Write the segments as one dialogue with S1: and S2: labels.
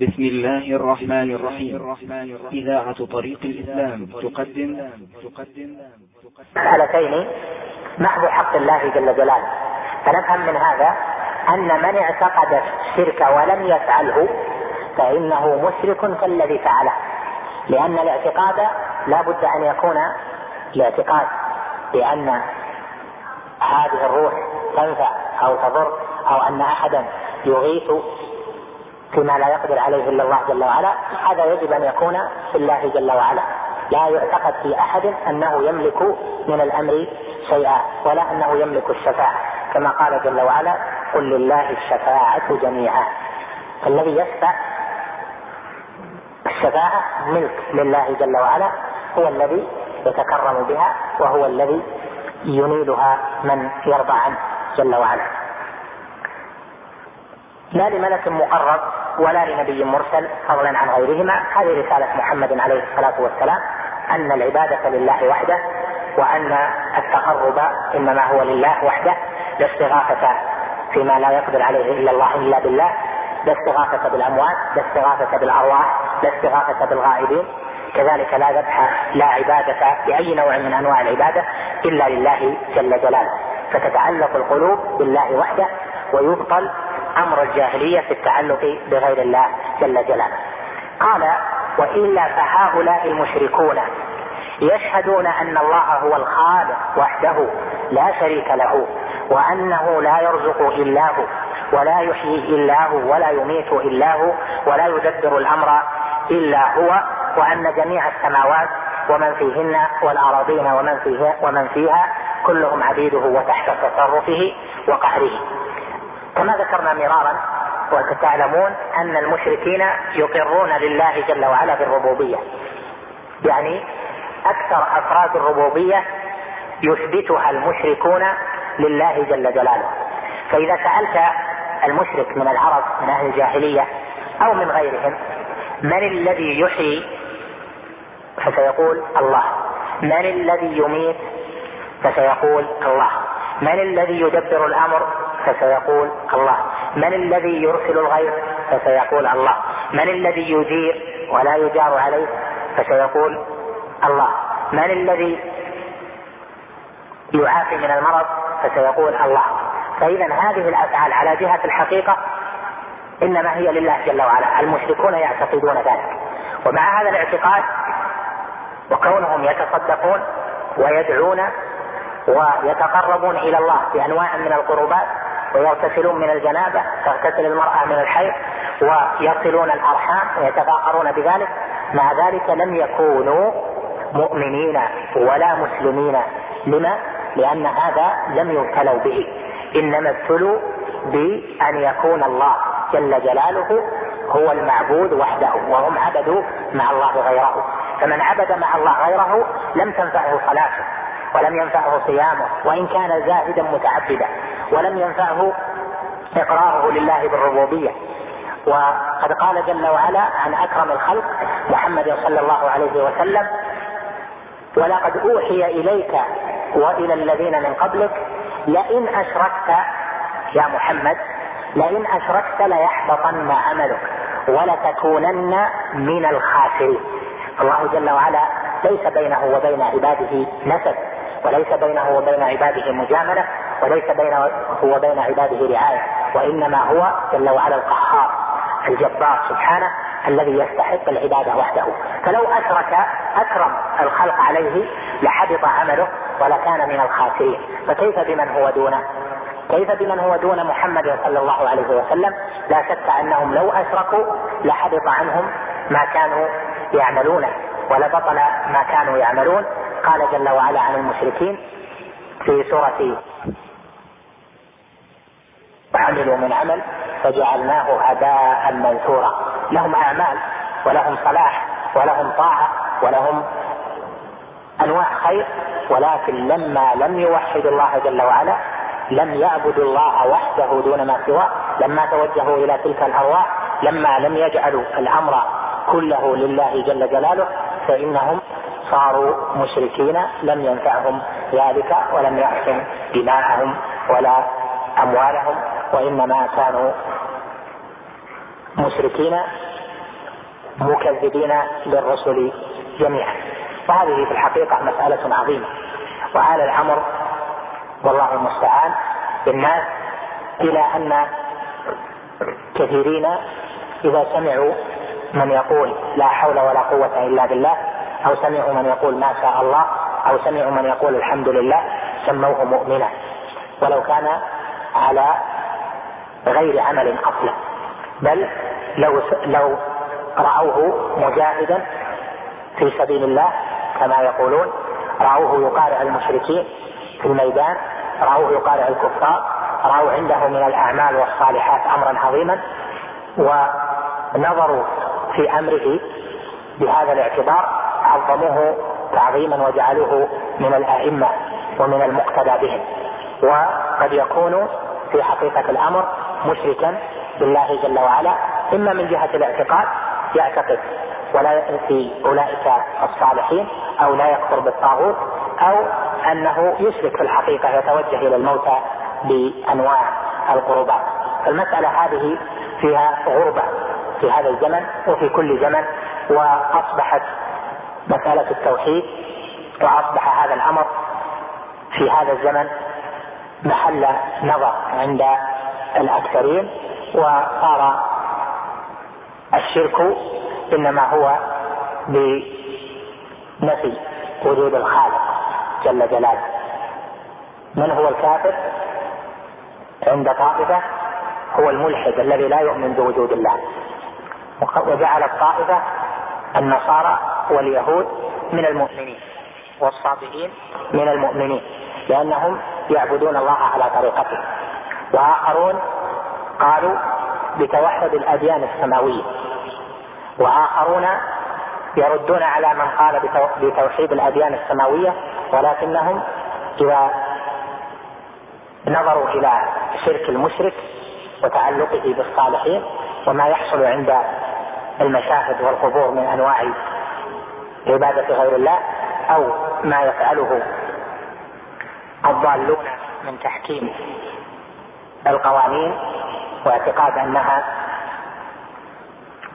S1: بسم الله الرحمن الرحيم. إذاعة طريق الإسلام تقدم. تقدم.
S2: مسألتين محض حق الله جل جلاله. فنفهم من هذا أن من اعتقد الشرك ولم يفعله فإنه مشرك كالذي فعله. لأن الاعتقاد لا بد أن يكون الاعتقاد بأن هذه الروح تنفع أو تضر أو أن أحدا يغيث فيما لا يقدر عليه إلا الله جل وعلا هذا يجب أن يكون في الله جل وعلا. لا يعتقد في أحد أنه يملك من الأمر شيئا ولا أنه يملك الشفاعة. كما قال جل وعلا قل لله الشفاعة جميعا. فالذي يشفع الشفاعة ملك لله جل وعلا هو الذي يتكرم بها وهو الذي ينيلها من يرضى عنه جل وعلا. لا لملك مقرب ولا لنبي مرسل فضلا عن غيرهما. هذه رسالة محمد عليه الصلاة والسلام أن العبادة لله وحده وأن التقرب إنما هو لله وحده لا استغاثة فيما لا يقدر عليه إلا الله إلا بالله لا استغاثة بالأموات لا استغاثة بالأرواح لا استغاثة بالغائبين. كذلك لا ذبح لا عبادة بأي نوع من أنواع العبادة إلا لله جل جلاله. فتتعلق القلوب بالله وحده ويبطل أمر الجاهلية في التعلق بغير الله جل جلاله. قال وإلا فهؤلاء المشركون يشهدون أن الله هو الخالق وحده لا شريك له وأنه لا يرزق إلا هو ولا يحيي إلا هو ولا يميت إلا هو ولا يدبر الأمر إلا هو وأن جميع السماوات ومن فيهن والأراضين ومن فيها ومن فيها كلهم عبيده وتحت تصرفه وقهره كما ذكرنا مرارا وتعلمون أن المشركين يقرون لله جل وعلا بالربوبية. يعني أكثر أفراد الربوبية يثبتها المشركون لله جل جلاله. فإذا سألت المشرك من العرب من أهل الجاهلية أو من غيرهم من الذي يحيي؟ فسيقول الله. من الذي يميت؟ فسيقول الله. من الذي يدبر الأمر فسيقول الله. من الذي يرسل الغيث فسيقول الله. من الذي يجير ولا يجار عليه فسيقول الله. من الذي يعافي من المرض فسيقول الله. فإذا هذه الأفعال على جهة الحقيقة إنما هي لله جل وعلا. المشركون يعتقدون ذلك. ومع هذا الاعتقاد وكونهم يتصدقون ويدعون ويتقربون إلى الله بأنواع من القربات ويغتسلون من الجنابة تغتسل المرأة من الحيض ويصلون الأرحام ويتفاخرون بذلك. مع ذلك لم يكونوا مؤمنين ولا مسلمين. لما؟ لأن هذا لم يبتلوا به. إنما ابتلوا بأن يكون الله جل جلاله هو المعبود وحده وهم عبدوا مع الله غيره. فمن عبد مع الله غيره لم تنفعه صلاته. ولم ينفعه صيامه وإن كان زاهدا متعبدا ولم ينفعه إقراره لله بالربوبية. وقد قال جل وعلا عن أكرم الخلق محمد صلى الله عليه وسلم ولقد أوحي إليك وإلى الذين من قبلك لئن أشركت يا محمد لئن أشركت ليحبطن عملك ولتكونن من الخاسرين. الله جل وعلا ليس بينه وبين عباده نسب. وليس بينه وبين عباده مجاملة وليس بينه وبين عباده رعاية وإنما هو جل وعلا القهار الجبار سبحانه الذي يستحق العبادة وحده. فلو اشرك أكرم الخلق عليه لحبط عمله ولكان من الخاسرين. فكيف بمن هو دونه كيف بمن هو دون محمد صلى الله عليه وسلم؟ لا شك أنهم لو أشركوا لحبط عنهم ما كانوا يعملونه ولبطل ما كانوا يعملون. قال جل وعلا عن المشركين في سورة وعملوا من عمل فجعلناه هباء منثورا. لهم أعمال ولهم صلاح ولهم طاعة ولهم أنواع خير ولكن لما لم يوحدوا الله جل وعلا لم يعبدوا الله وحده دون ما سواه لما توجهوا إلى تلك الأرواح لما لم يجعلوا الأمر كله لله جل جلاله فإنهم صاروا مشركين لم ينفعهم ذلك ولم يحسن دماءهم ولا أموالهم وإنما كانوا مشركين مكذبين للرسل جميعا. وهذه في الحقيقة مسألة عظيمة. وآل الأمر والله المستعان بالناس إلى أن كثيرين إذا سمعوا من يقول لا حول ولا قوة إلا بالله أو سمعوا من يقول ما شاء الله أو سمعوا من يقول الحمد لله سموه مؤمنا. ولو كان على غير عمل أصلا. بل لو لو رأوه مجاهدا في سبيل الله كما يقولون رأوه يقارع المشركين في الميدان رأوه يقارع الكفار رأوا عنده من الأعمال والصالحات أمرا عظيما ونظروا في أمره بهذا الاعتبار عظموه تعظيما وجعلوه من الأئمة ومن المقتدى بهم. وقد يكون في حقيقة الأمر مشركا بالله جل وعلا إما من جهة الاعتقاد يعتقد ولا في أولئك الصالحين أو لا يكفر بالطاغوت أو أنه يشرك في الحقيقة يتوجه إلى الموتى بأنواع القربات فالمسألة هذه فيها غربة في هذا الزمن وفي كل زمن وأصبحت مسألة التوحيد وأصبح هذا الأمر في هذا الزمن محل نظر عند الأكثرين وصار الشرك إنما هو بنفي وجود الخالق جل جلاله. من هو الكافر؟ عند طائفة هو الملحد الذي لا يؤمن بوجود الله. وجعل الطائفة النصارى واليهود من المؤمنين والصابئين من المؤمنين لأنهم يعبدون الله على طريقته. وآخرون قالوا بتوحد الأديان السماوية. وآخرون يردون على من قال بتوحيد الأديان السماوية ولكنهم إذا نظروا إلى شرك المشرك وتعلقه بالصالحين وما يحصل عند المشاهد والقبور من أنواع عبادة غير الله أو ما يفعله الضالون من تحكيم القوانين واعتقاد أنها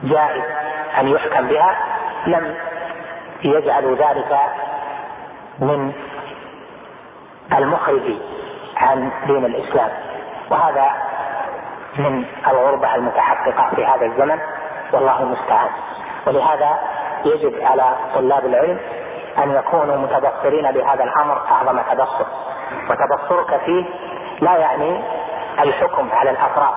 S2: جائز أن يحكم بها لم يجعلوا ذلك من المخرج عن دين الإسلام. وهذا من الغربة المتحققة في هذا الزمن والله المستعان. ولهذا يجب على طلاب العلم أن يكونوا متبصرين بهذا الأمر أعظم تبصر. وتبصرك فيه لا يعني الحكم على الأفراد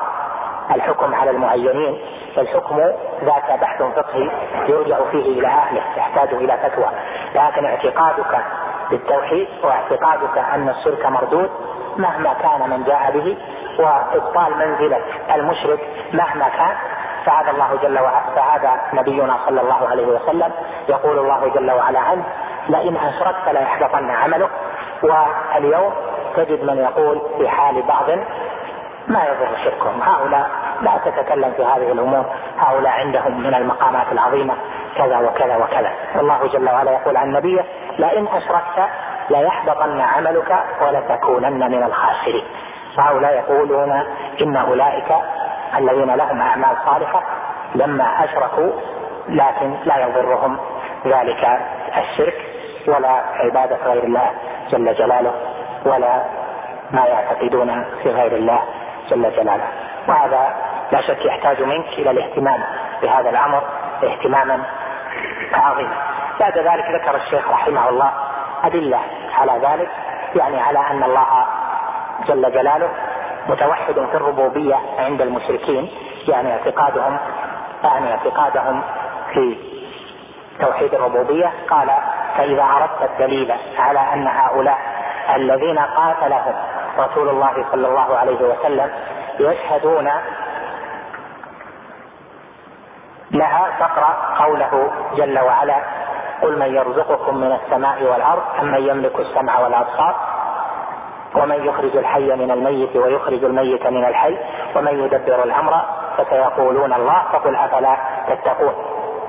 S2: الحكم على المعينين الحكم ذاك بحث فقهي يرجع فيه إلى أهله يحتاج إلى فتوى. لكن اعتقادك بالتوحيد واعتقادك أن الشرك مردود مهما كان من جاء به وإبطال منزلة المشرك مهما كان فهذا الله جل وعلا فهذا نبينا صلى الله عليه وسلم. يقول الله جل وعلا عنه لئن أشركت ليحبطن عملك. واليوم تجد من يقول في حال بعض ما يضر شركهم. هؤلاء لا تتكلم في هذه الأمور هؤلاء عندهم من المقامات العظيمة كذا وكذا وكذا. والله جل وعلا يقول عن نبيه لئن أشركت ليحبطن عملك ولتكونن من الخاسرين. فهؤلاء يقولون إن أولئك الذين لهم أعمال صالحة لما أشركوا لكن لا يضرهم ذلك الشرك ولا عبادة غير الله جل جلاله ولا ما يعتقدون في غير الله جل جلاله. وهذا لا شك يحتاج منك إلى الاهتمام بهذا الأمر اهتماما عظيما. بعد ذلك ذكر الشيخ رحمه الله أدلة على ذلك يعني على أن الله جل جلاله متوحد في الربوبية عند المشركين يعني اعتقادهم يعني اعتقادهم في توحيد الربوبية. قال فإذا أردت الدليل على أن هؤلاء الذين قاتلهم رسول الله صلى الله عليه وسلم يشهدون لها فاقرأ قوله جل وعلا قل من يرزقكم من السماء والأرض أم من يملك السمع والأبصار؟ ومن يخرج الحي من الميت ويخرج الميت من الحي ومن يدبر الأمر فسيقولون الله فقل أفلا تتقون.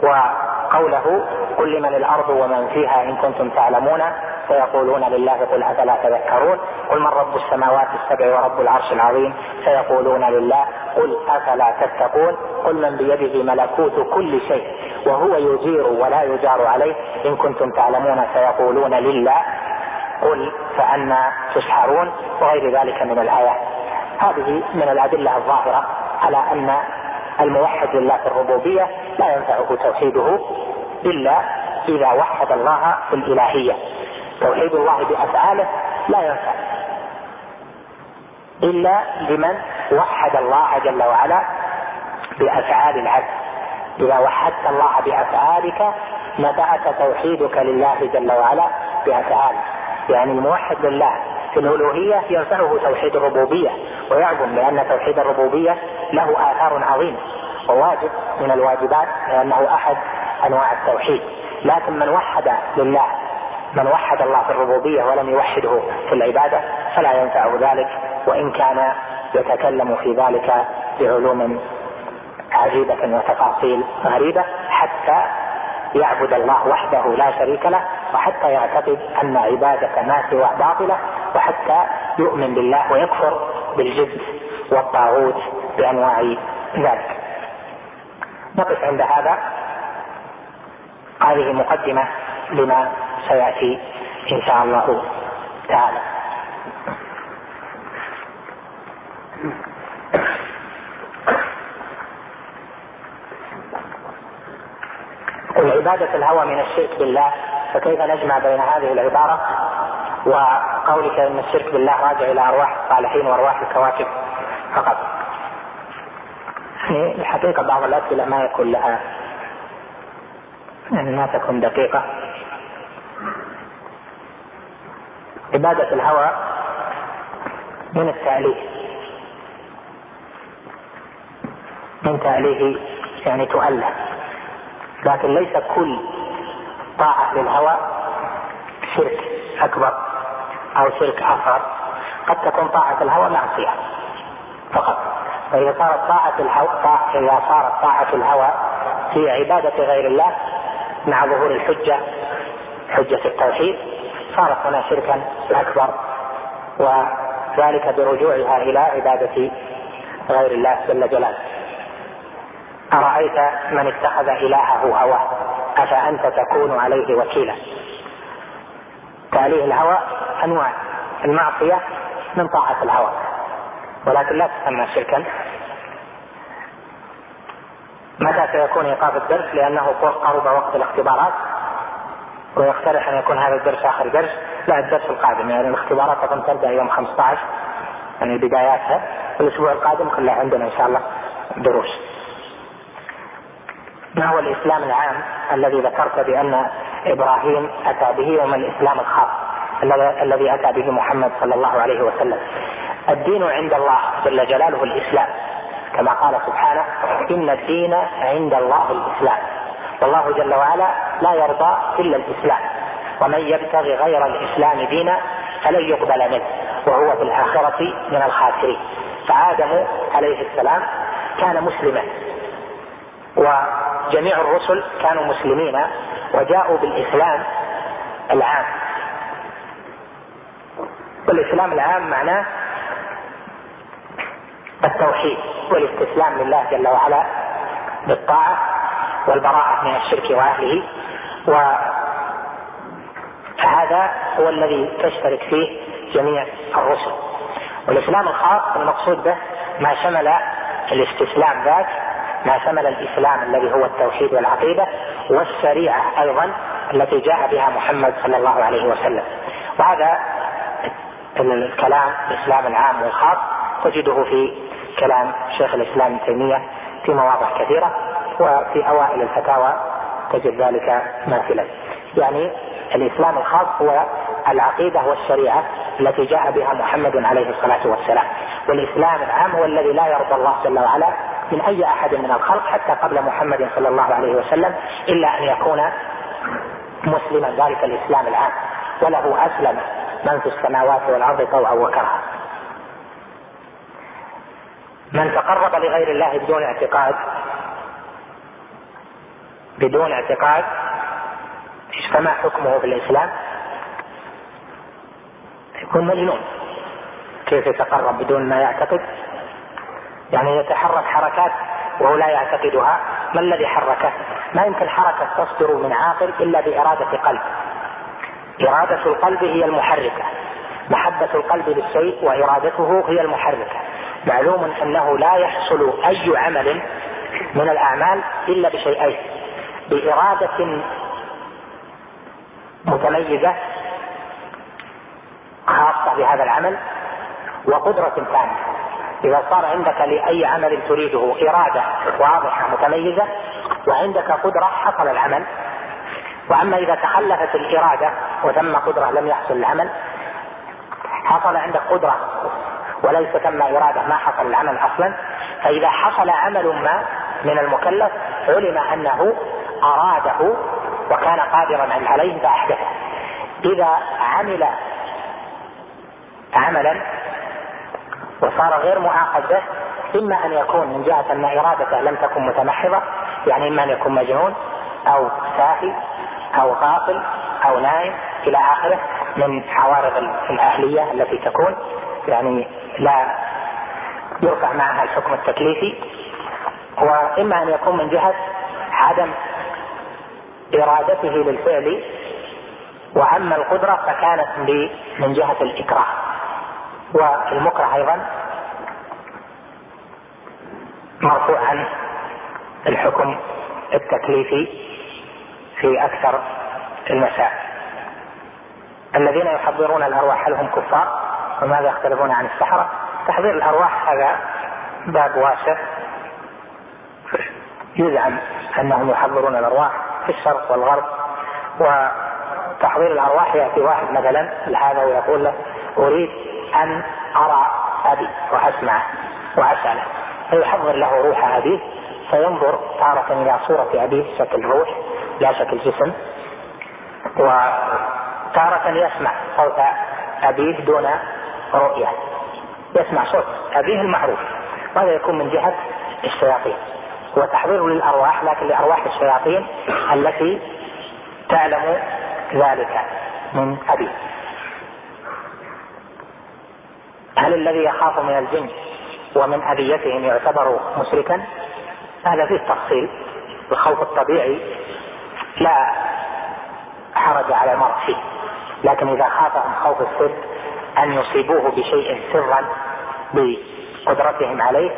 S2: وقوله قل لمن الأرض ومن فيها إن كنتم تعلمون فيقولون لله قل أفلا تذكرون. قل من رب السماوات السبع ورب العرش العظيم؟ فيقولون لله قل أفلا تتقون. قل من بيده ملكوت كل شيء وهو يجير ولا يجار عليه. إن كنتم تعلمون سيقولون لله قل فأنا تسحرون وغير ذلك من الآيات هذه من الأدلة الظاهرة على أن الموحد لله في الربوبية لا ينفعه توحيده إلا إذا وحد الله في الإلهية. توحيد الله بأفعاله لا ينفع إلا لمن وحد الله جل وعلا بأفعال العبد. إذا وحدت الله بأفعالك نفعك توحيدك لله جل وعلا بأفعاله. يعني الموحد لله. في الألوهية ينفعه توحيد الربوبية ويعظم لأن توحيد الربوبية له آثار عظيمة وواجب من الواجبات لأنه أحد أنواع التوحيد. لكن من وحد لله من وحد الله في الربوبية ولم يوحده في العبادة فلا ينفعه ذلك وإن كان يتكلم في ذلك بعلوم عجيبة وتفاصيل غريبة حتى يعبد الله وحده لا شريك له وحتى يعتقد أن عبادة ما سوى باطلة وحتى يؤمن بالله ويكفر بالجبت والطاغوت بأنواع ذلك. نقف عند هذا. هذه مقدمة لما سيأتي إن شاء الله تعالى. عبادة الهوى من الشرك بالله فكيف نجمع بين هذه العبارة وقولك إن الشرك بالله راجع إلى أرواح الصالحين وأرواح الكواكب فقط. يعني الحقيقة بعض الأسئلة ما يكون لها يعني ما تكون دقيقة. عبادة الهوى من التأليه من تأليه يعني تؤله لكن ليس كل طاعة للهوى شرك أكبر أو شرك أصغر قد تكون طاعة الهوى معصية فقط. فإذا صارت طاعة الهوى إذا صارت طاعة الهوى في عبادة غير الله مع ظهور الحجة حجة التوحيد صارت هنا شركا أكبر. وذلك برجوعها إلى عبادة غير الله جل جلاله. أرأيت من اتخذ إلهه هواه؟ أفأنت تكون عليه وكيلا؟ تأليه الهوى أنواع المعصية من طاعة الهوى ولكن لا تسمى شركا. متى سيكون إيقاف الدرس؟ لأنه قرب وقت الاختبارات ويقترح أن يكون هذا الدرس آخر درس لا الدرس القادم. يعني الاختبارات اظن تبدا يوم 15 يعني بداياتها. الأسبوع القادم كله عندنا إن شاء الله دروس. ما هو الإسلام العام الذي ذكرت بأن إبراهيم أتى به وما الإسلام الخاص الذي أتى به محمد صلى الله عليه وسلم. الدين عند الله جل جلاله الإسلام. كما قال سبحانه إن الدين عند الله الإسلام. والله جل وعلا لا يرضى إلا الإسلام. ومن يبتغي غير الإسلام دينا فلن يقبل منه وهو في الآخرة من الخاسرين. فآدم عليه السلام كان مسلما. وجميع الرسل كانوا مسلمين وجاءوا بالإسلام العام. والإسلام العام معناه التوحيد والاستسلام لله جل وعلا بالطاعة والبراءة من الشرك وأهله. وهذا هو الذي تشترك فيه جميع الرسل. والإسلام الخاص المقصود به ما شمل الاستسلام ذاك ما شمل الإسلام الذي هو التوحيد والعقيدة والشريعة أيضا التي جاء بها محمد صلى الله عليه وسلم وهذا الكلام الإسلام العام والخاص تجده في كلام شيخ الإسلام ابن تيمية في مواضع كثيرة وفي أوائل الفتاوى تجد ذلك ماثلا. يعني الإسلام الخاص هو العقيدة والشريعة التي جاء بها محمد عليه الصلاة والسلام. والإسلام العام هو الذي لا يرضى الله جل وعلا من أي أحد من الخلق حتى قبل محمد صلى الله عليه وسلم إلا أن يكون مسلما. ذلك الإسلام العام وله أسلم من في السماوات والأرض طوعا وكرها. من تقرب لغير الله بدون اعتقاد بدون اعتقاد فما حكمه في الإسلام يكون مجنون كيف يتقرب بدون ما يعتقد؟ يعني يتحرك حركات وهو لا يعتقدها. ما الذي حركه؟ ما يمكن حركة تصدر من عاقل إلا بإرادة قلب. إرادة القلب هي المحركة. محبة القلب للشيء وإرادته هي المحركة. معلوم أنه لا يحصل أي عمل من الأعمال إلا بشيئين. بإرادة متميزة خاصة بهذا العمل وقدرة ثانية. إذا صار عندك لأي عمل تريده إرادة واضحة متميزة وعندك قدرة حصل العمل. وأما إذا تخلفت الإرادة وتم قدرة لم يحصل العمل حصل عندك قدرة وليس ثم إرادة ما حصل العمل أصلا. فإذا حصل عمل ما من المكلف علم أنه أراده وكان قادرا عليه فأحدثه. إذا عمل عملا وصار غير مؤاخذ به إما أن يكون من جهة أن إرادته لم تكن متمحضة يعني إما أن يكون مجنون أو ساهي أو غافل أو نائم إلى آخره من عوارض الأهلية التي تكون يعني لا يرفع معها الحكم التكليفي. وإما أن يكون من جهة عدم إرادته للفعل وأما القدرة فكانت من جهة الإكراه. والمكره أيضا مرفوع عن الحكم التكليفي في أكثر المسائل. الذين يحضرون الأرواح هل هم كفار؟ وماذا يختلفون عن السحرة؟ تحضير الأرواح هذا باب واسع. يزعم أنهم يحضرون الأرواح في الشرق والغرب وتحضير الأرواح يأتي واحد مثلا لهذا ويقول له أريد أن أرى أبي وأسمعه وأسأله. فيحضر له روح أبيه فينظر تارة إلى صورة أبيه شكل روح لا شكل جسم وتارة يسمع صوت أبيه دون رؤية. يسمع صوت أبيه المعروف. وهذا يكون من جهة الشياطين. هو تحضير للأرواح لكن لأرواح الشياطين التي تعلم ذلك من أبيه. هل الذي يخاف من الجن ومن أذيتهم يعتبر مشركا؟ هذا فيه تفصيل. الخوف الطبيعي لا حرج على المرء فيه لكن إذا خاف من خوف السر أن يصيبوه بشيء سرا بقدرتهم عليه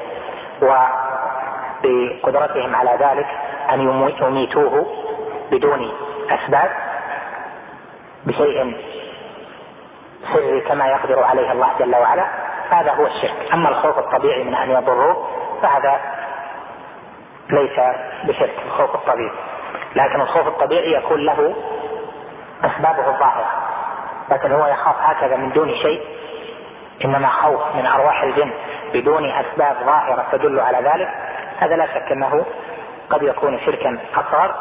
S2: وبقدرتهم على ذلك أن يميتوه بدون أسباب بشيء سري كما يقدر عليه الله جل وعلا هذا هو الشرك. أما الخوف الطبيعي من أن يضروه فهذا ليس بشرك الخوف الطبيعي. لكن الخوف الطبيعي يكون له أسبابه الظاهرة. لكن هو يخاف هكذا من دون شيء إنما خوف من أرواح الجن بدون أسباب ظاهرة تدل على ذلك. هذا لا شك أنه قد يكون شركا أصغر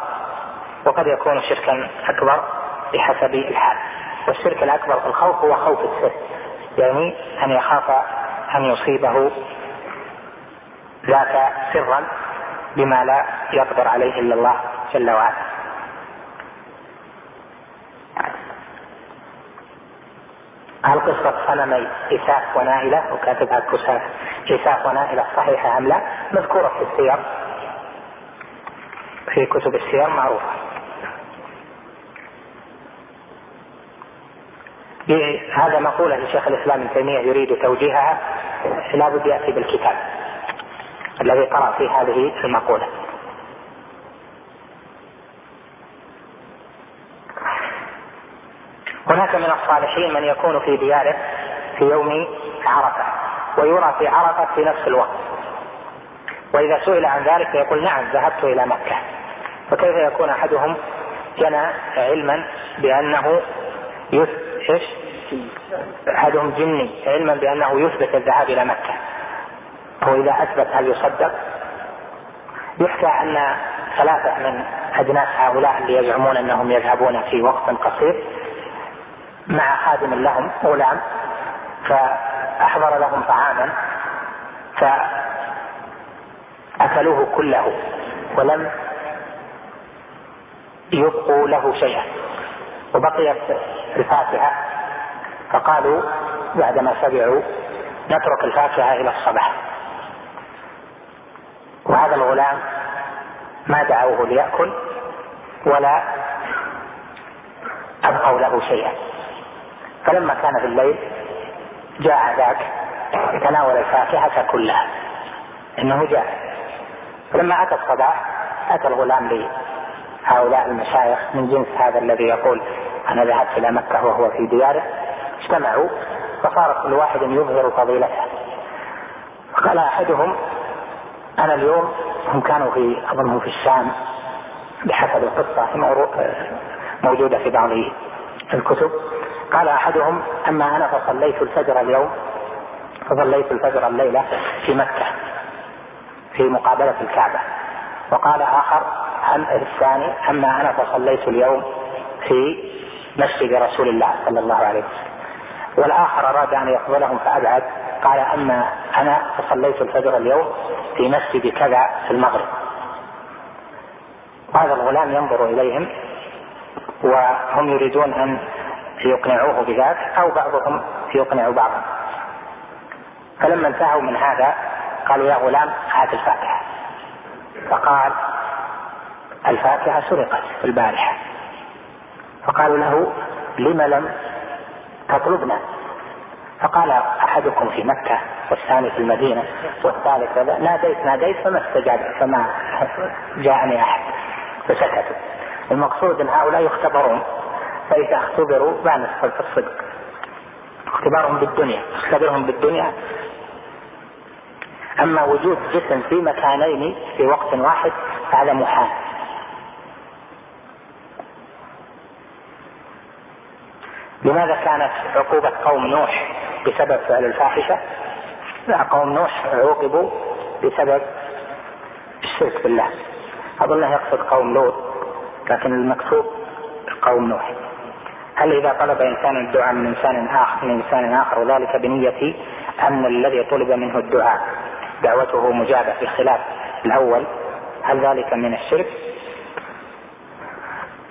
S2: وقد يكون شركا أكبر بحسب الحال. والشرك الأكبر في الخوف هو خوف السر. يعني أن يخاف أن يصيبه ذاك سرا بما لا يقدر عليه إلا الله جل وعلا. هل قصة صنمي إساف ونائلة؟ وكاتبها كساف. إساف ونائلة صحيحة أم لا؟ مذكورة في السير. في كتب السير معروفة. هذا مقولة لشيخ الإسلام ابن تيمية يريد توجيهها. لابد يأتي بالكتاب الذي قرأ فيه هذه المقولة. هناك من الصالحين من يكون في دياره في يوم عرفة ويرى في عرفة في نفس الوقت. وإذا سئل عن ذلك يقول نعم ذهبت إلى مكة. فكيف يكون أحدهم جنى علما بأنه إيش؟ أحدهم جني علما بأنه يثبت الذهاب إلى مكة واذا أثبت هل يصدق؟ يحكى أن ثلاثة من أجناس هؤلاء اللي يزعمون أنهم يذهبون في وقت قصير مع خادم لهم غلام فأحضر لهم طعاما فأكلوه كله ولم يبقوا له شيئا وبقيت الفاكهة فقالوا بعدما شبعوا نترك الفاكهة إلى الصباح. وهذا الغلام ما دعوه ليأكل ولا أبقوا له شيئا. فلما كان في الليل جاء ذاك تناول الفاكهة كلها. إنه جاء. فلما أتى الصباح أتى الغلام لهؤلاء المشايخ من جنس هذا الذي يقول أنا ذهبت إلى مكة وهو في دياره اجتمعوا فصار كل واحد يظهر فضيلته. فقال أحدهم أنا اليوم هم كانوا في أظنهم في الشام بحسب القصة موجودة في بعض الكتب. قال أحدهم أما أنا فصليت الفجر اليوم فصليت الفجر الليلة في مكة في مقابلة الكعبة. وقال آخر الثاني أما أنا فصليت اليوم في مسجد رسول الله صلى الله عليه وسلم. والآخر أراد أن يقبلهم فأبعد قال أما أنا فصليت الفجر اليوم في مسجد كذا في المغرب. هذا الغلام ينظر إليهم وهم يريدون أن يقنعوه بذاك أو بعضهم يقنع بعضا. فلما انتهوا من هذا قالوا يا غلام هات الفاكهة. فقال الفاكهة سرقت البارحة. فقالوا له لم لم تطلبنا؟ فقال أحدكم في مكة والثاني في المدينة والثالث ناديت ناديت فما استجاب فما جاءني أحد. فسكتوا. المقصود إن هؤلاء يختبرون فإذا اختبروا بان الصدق. اختبارهم بالدنيا اختبرهم بالدنيا. أما وجود جسم في مكانين في وقت واحد فهذا محال. لماذا كانت عقوبة قوم نوح بسبب فعل الفاحشة؟ لا قوم نوح عوقبوا بسبب الشرك بالله. أظنه يقصد قوم لوط لكن المكتوب قوم نوح. هل إذا طلب إنسان الدعاء من إنسان آخر من إنسان آخر وذلك بنية أن الذي طلب منه الدعاء؟ دعوته مجابة بخلاف الأول. هل ذلك من الشرك؟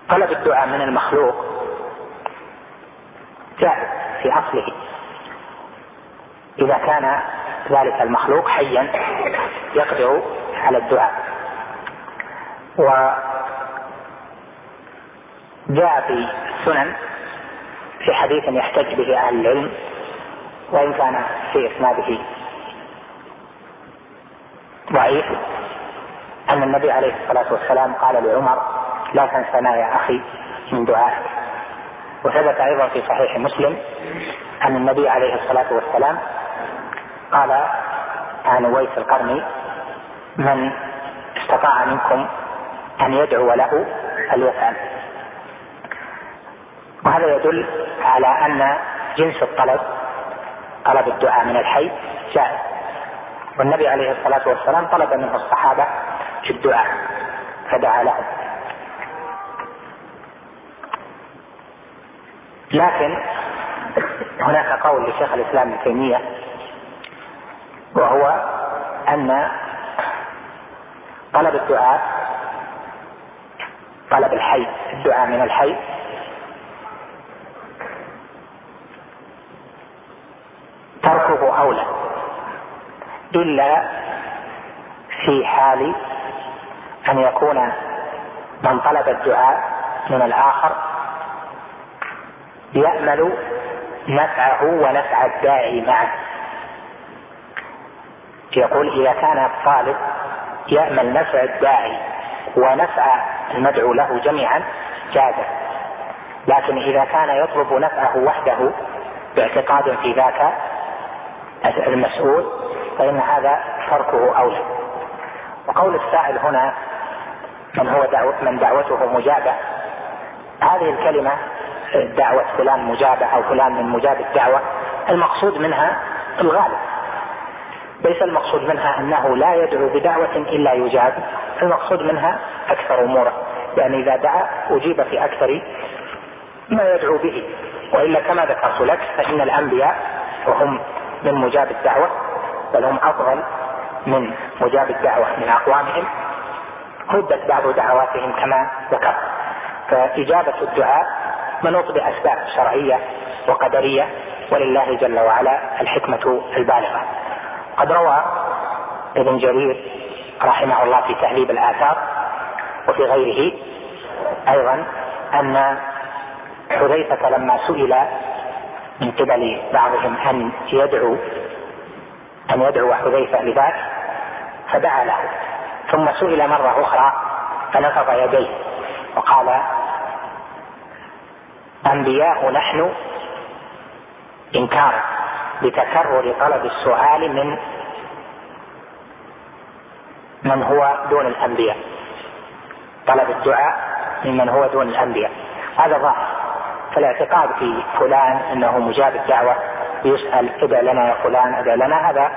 S2: طلب الدعاء من المخلوق. جائز في أصله. إذا كان ذلك المخلوق حيا يقدر على الدعاء. وجاء في السنن في حديث يحتج به أهل العلم وإن كان في إسناده ضعيف أن النبي عليه الصلاة والسلام قال لعمر لا تنسنا يا أخي من دعائك. وثبت أيضا في صحيح مسلم أن النبي عليه الصلاة والسلام قال عن ويس القرني من استطاع منكم أن يدعو له فليفعل. وهذا يدل على أن جنس الطلب طلب الدعاء من الحي جائز. والنبي عليه الصلاة والسلام طلب منه الصحابة في الدعاء فدعا لهم. لكن هناك قول لشيخ الإسلام ابن تيمية وهو أن طلب الدعاء طلب الحي الدعاء من الحي تركه أولى إلا في حال أن يكون من طلب الدعاء من الآخر يأمل نفعه ونفع الداعي معه. يقول إذا كان الطالب يأمل نفع الداعي ونفع المدعو له جميعا جاز لكن إذا كان يطلب نفعه وحده باعتقاد في ذاك المسؤول فإن هذا تركه أولى. وقول السائل هنا من هو دعوة من دعوته مجابة. هذه الكلمة دعوة فلان مجابة أو فلان من مجاب الدعوة. المقصود منها الغالب. ليس المقصود منها أنه لا يدعو بدعوة إلا يجاب. المقصود منها أكثر أموره يعني إذا دعا أجيب في أكثر ما يدعو به. وإلا كما ذكرت لك فإن الأنبياء وهم من مجاب الدعوة بل هم أفضل من مجاب الدعوة من أقوامهم. ردت بعض دعواتهم كما ذكرت. فإجابة الدعاء منوط بأسباب شرعية وقدرية ولله جل وعلا الحكمة البالغة. قد روى ابن جرير رحمه الله في تهذيب الآثار وفي غيره أيضا أن حذيفة لما سئل من قبل بعضهم أن يدعو أن يدعو حذيفة لذاك فدعا له ثم سئل مرة أخرى فنفض يديه وقال أنبياء نحن إنكارا بتكرر طلب السؤال من من هو دون الأنبياء. طلب الدعاء ممن هو دون الأنبياء. هذا ظاهر. فالاعتقاد في فلان أنه مجاب الدعوة يسأل ادع لنا يا فلان ادع لنا هذا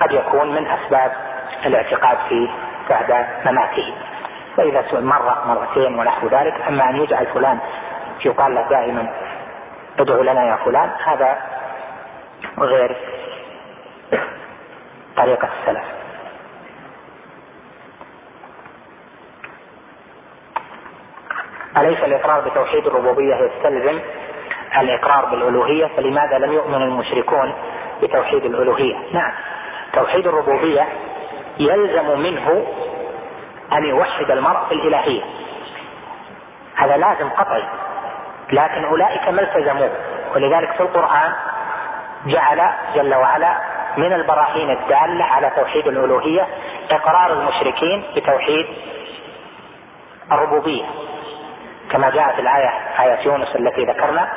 S2: قد يكون من أسباب الاعتقاد في بعد مماته. فإذا سئل مرة مرتين ونحو ذلك أما أن يجعل فلان يقال له دائما ادعو لنا يا فلان. هذا غير طريقة السلف. أليس الإقرار بتوحيد الربوبية يستلزم الإقرار بالألوهية فلماذا لم يؤمن المشركون بتوحيد الألوهية؟ نعم توحيد الربوبية يلزم منه أن يوحد المرء في الإلهية. هذا لازم قطعي. لكن أولئك ما التزموه ولذلك في القرآن جعل جل وعلا من البراهين الدالة على توحيد الألوهية إقرار المشركين بتوحيد الربوبية. كما جاء في الآية آية يونس التي ذكرنا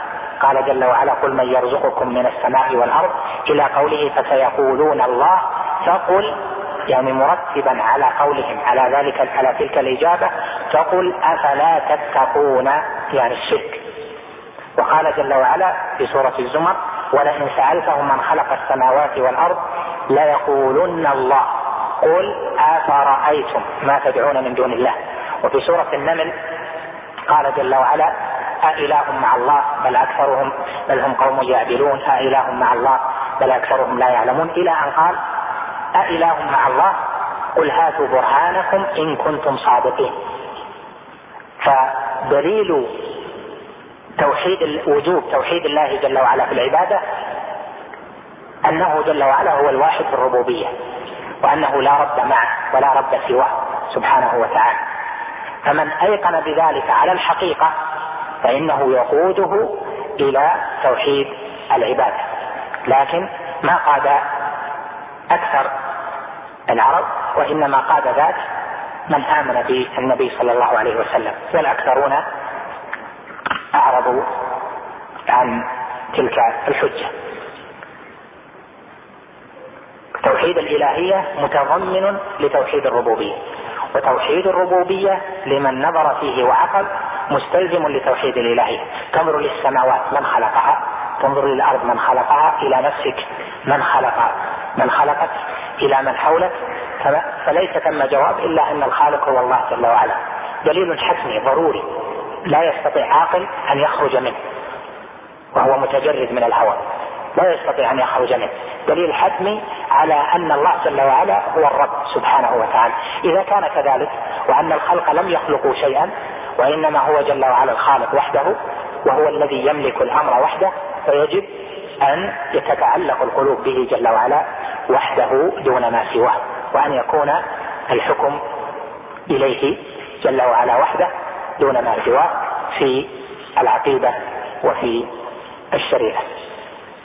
S2: قال جل وعلا قل من يرزقكم من السماء والأرض إلى قوله فسيقولون الله فقل يعني مرتبا على قولهم على ذلك على تلك الإجابة فقل أفلا تتقون؟ يعني الشرك. وقال جل وعلا في سورة الزمر ولئن سألتهم من خلق السماوات والأرض ليقولن الله. قل أفرأيتم ما تدعون من دون الله. وفي سورة النمل قال جل وعلا أإله مع الله بل أكثرهم بل هم قوم يعدلون. أإله مع الله بل أكثرهم لا يعلمون. إلى أن قال أإله مع الله؟ قل هاتوا برهانكم إن كنتم صادقين. فدليل توحيد وجوب توحيد الله جل وعلا في العبادة أنه جل وعلا هو الواحد في الربوبية وأنه لا رب معه ولا رب سواه سبحانه وتعالى. فمن أيقن بذلك على الحقيقة فإنه يقوده إلى توحيد العبادة. لكن ما قاد أكثر العرب وإنما قاد ذاك من آمن بالنبي صلى الله عليه وسلم والأكثرون أعرضوا عن تلك الحجة. توحيد الإلهية متضمن لتوحيد الربوبية وتوحيد الربوبية لمن نظر فيه وعقل مستلزم لتوحيد الإلهية. تنظر للسماوات من خلقها تنظر للأرض من خلقها إلى نفسك. من خلق من خلقك إلى من حولك. فليس ثم جواب إلا أن الخالق هو الله جل وعلا. دليل حتمي ضروري. لا يستطيع عاقل أن يخرج منه وهو متجرد من الهوى. لا يستطيع أن يخرج منه. دليل حتمي على أن الله جل وعلا هو الرب سبحانه وتعالى. إذا كان كذلك وأن الخلق لم يخلقوا شيئا وإنما هو جل وعلا الخالق وحده وهو الذي يملك الأمر وحده فيجب أن يتتعلق القلوب به جل وعلا وحده دون ما سواه وأن يكون الحكم إليه جل وعلا وحده. دون ما سواه في العقيدة وفي الشريعة.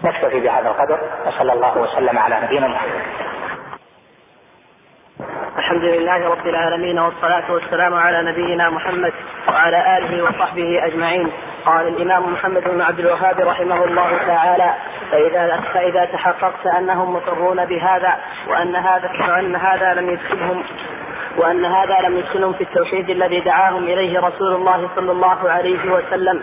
S2: نكتفي بهذا القدر وصلى الله وسلم على نبينا محمد.
S3: الحمد لله رب العالمين والصلاة والسلام على نبينا محمد وعلى آله وصحبه أجمعين قال الإمام محمد بن عبد الوهاب رحمه الله تعالى فإذا فإذا تحققت أنهم مقرون بهذا وأن هذا وأن هذا لم يدخلهم وأن هذا لم يدخلهم في التوحيد الذي دعاهم إليه رسول الله صلى الله عليه وسلم.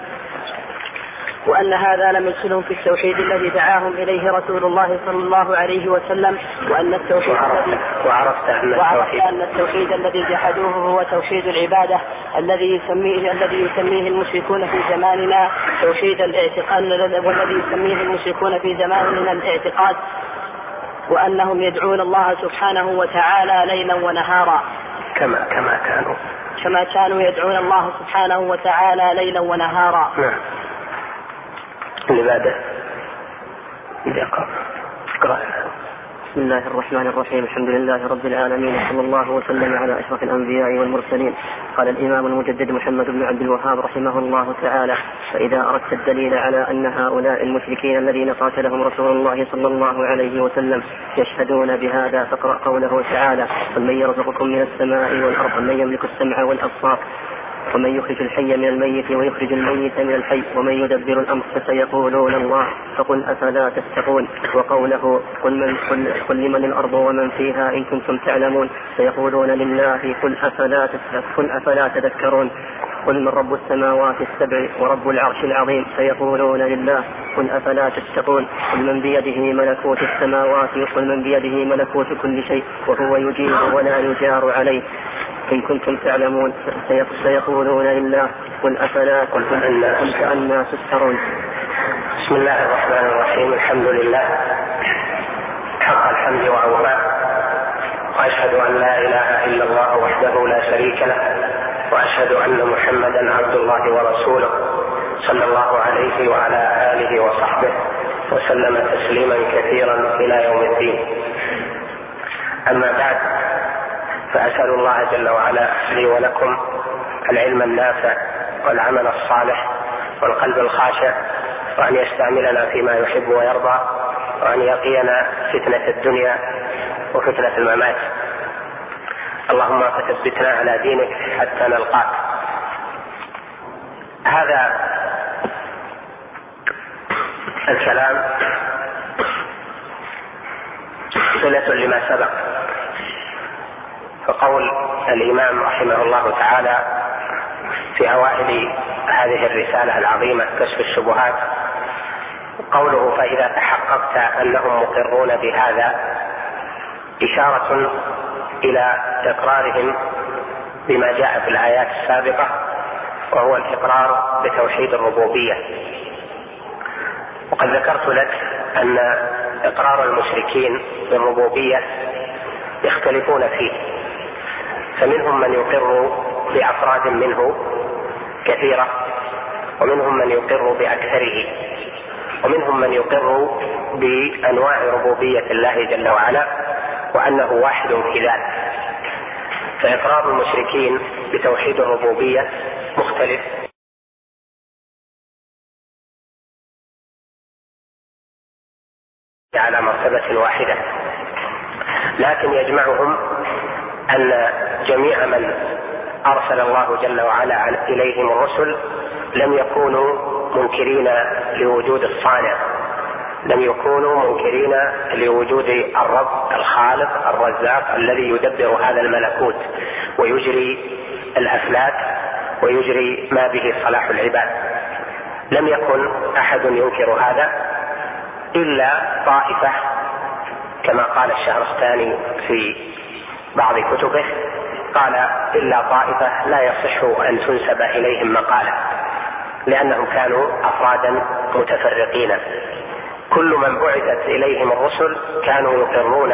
S3: وأن هذا لم يدخلهم في التوحيد الذي دعاهم إليه رسول الله صلى الله عليه وسلم. وأن التوحيد
S2: وعرفت, وعرفت أن
S3: وعرفت أن التوحيد الذي جحدوه هو توحيد العبادة الذي يسميه الذي يسميه المشركون في زماننا توحيد الاعتقاد والذي يسميه المشركون في زماننا الاعتقاد. وأنهم يدعون الله سبحانه وتعالى ليلا ونهارا.
S2: كما كما كانوا.
S3: كما كانوا يدعون الله سبحانه وتعالى ليلا ونهارا.
S2: نعم. اللي بعده. اقرأ
S4: بسم الله الرحمن الرحيم. الحمد لله رب العالمين. وصلى الله وسلم على أشرف الأنبياء والمرسلين. قال الإمام المجدد محمد بن عبد الوهاب رحمه الله تعالى فإذا أردت الدليل على أن هؤلاء المشركين الذين قاتلهم رسول الله صلى الله عليه وسلم يشهدون بهذا فاقرأ قوله تعالى قل من يرزقكم من السماء والأرض من يملك السمع والأبصار ومن يخرج الحي من الميت ويخرج الميت من الحي ومن يدبر الأمر فسيقولون الله فقل أفلا تتقون وقوله قل من قل, قل لمن الأرض ومن فيها إن كنتم تعلمون سيقولون لله قل أفلا قل أفلا تذكرون قل من رب السماوات السبع ورب العرش العظيم سيقولون لله قل أفلا تتقون قل من بيده ملكوت السماوات قل من بيده ملكوت كل شيء وهو يجير ولا يجار عليه إن كنتم تعلمون سيقولون لله قل أفلا قل فأنا تسحرون.
S5: بسم الله الرحمن الرحيم. الحمد لله. حق الحمد وأوفى وأشهد أن لا إله إلا الله وحده لا شريك له. وأشهد أن محمدا عبد الله ورسوله صلى الله عليه وعلى آله وصحبه وسلم تسليما كثيرا إلى يوم الدين. أما بعد فأسأل الله جل وعلا لي ولكم العلم النافع والعمل الصالح والقلب الخاشع وأن يستعملنا فيما يحب ويرضى وأن يقينا فتنة الدنيا وفتنة الممات. اللهم فثبتنا على دينك حتى نلقاك. هذا الكلام صلة لما سبق. فقول الإمام رحمه الله تعالى في أوائل هذه الرسالة العظيمة كشف الشبهات قوله فإذا تحققت أنهم مقرون بهذا إشارة إلى إقرارهم بما جاء في الآيات السابقة وهو الإقرار بتوحيد الربوبية. وقد ذكرت لك أن إقرار المشركين بالربوبية يختلفون فيه. فمنهم من يقر بأفراد منه كثيرة ومنهم من يقر بأكثره ومنهم من يقر بأنواع ربوبية الله جل وعلا وأنه واحد في ذات فإقرار المشركين بتوحيد الربوبية مختلف. على مرتبة واحدة. لكن يجمعهم أن جميع من أرسل الله جل وعلا إليهم الرسل لم يكونوا منكرين لوجود الصانع لم يكونوا منكرين لوجود الرب الخالق الرزاق الذي يدبر هذا الملكوت ويجري الأفلاك ويجري ما به صلاح العباد. لم يكن أحد ينكر هذا إلا طائفة كما قال الشهرستاني في بعض كتبه قال إلا طائفة لا يصح أن تنسب إليهم مقالة لأنهم كانوا أفرادا متفرقين. كل من بعثت إليهم الرسل كانوا يقرون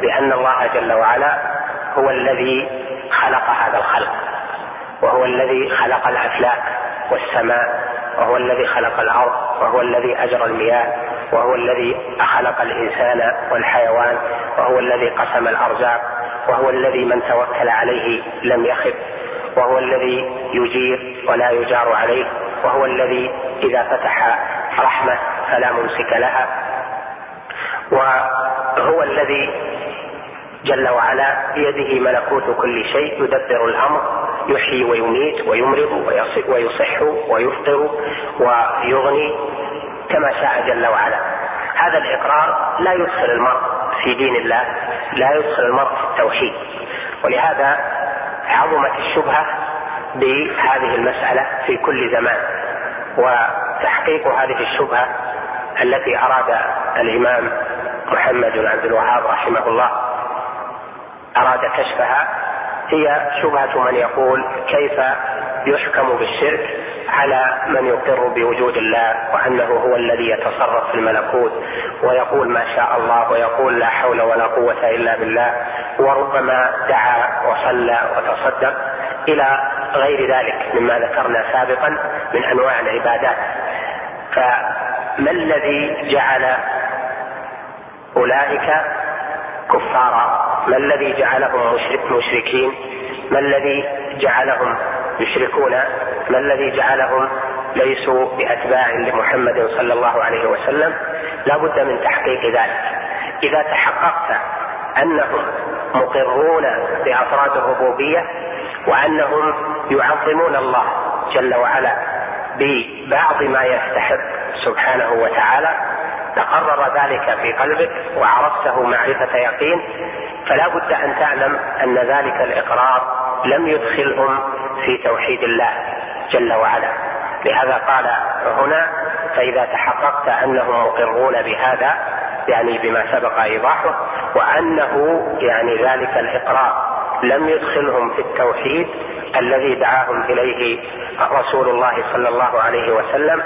S5: بأن الله جل وعلا هو الذي خلق هذا الخلق وهو الذي خلق الأفلاك والسماء وهو الذي خلق الأرض وهو الذي أجرى المياه وهو الذي خلق الإنسان والحيوان وهو الذي قسم الأرزاق. وهو الذي من توكل عليه لم يخب وهو الذي يجير ولا يجار عليه وهو الذي إذا فتح رحمة فلا ممسك لها وهو الذي جل وعلا بيده ملكوت كل شيء يدبر الأمر يحيي ويميت ويمرض ويصح ويفطر ويغني كما شاء جل وعلا. هذا الإقرار لا يدخل المرء في دين الله لا يدخل المرء في التوحيد. ولهذا عظمت الشبهة بهذه المسألة في كل زمان. وتحقيق هذه الشبهة التي أراد الإمام محمد بن عبد الوهاب رحمه الله. أراد كشفها. هي شبهة من يقول كيف يحكم بالشرك على من يقر بوجود الله وأنه هو الذي يتصرف في الملكوت ويقول ما شاء الله ويقول لا حول ولا قوة إلا بالله وربما دعا وصلى وتصدق إلى غير ذلك مما ذكرنا سابقا من أنواع العبادات. فما الذي جعل أولئك كفارا؟ ما الذي جعلهم مشركين؟ ما الذي جعلهم يشركون ما الذي جعلهم ليسوا بأتباع لمحمد صلى الله عليه وسلم لا بد من تحقيق ذلك. إذا تحققت أنهم مقرون بأفراد الربوبية وأنهم يعظمون الله جل وعلا ببعض ما يستحق سبحانه وتعالى تقرر ذلك في قلبك وعرفته معرفة يقين فلا بد أن تعلم أن ذلك الإقرار لم يدخلهم في توحيد الله جل وعلا. لهذا قال هنا فإذا تحققت أنهم مقرون بهذا يعني بما سبق إيضاحه وأنه يعني ذلك الإقرار لم يدخلهم في التوحيد الذي دعاهم إليه رسول الله صلى الله عليه وسلم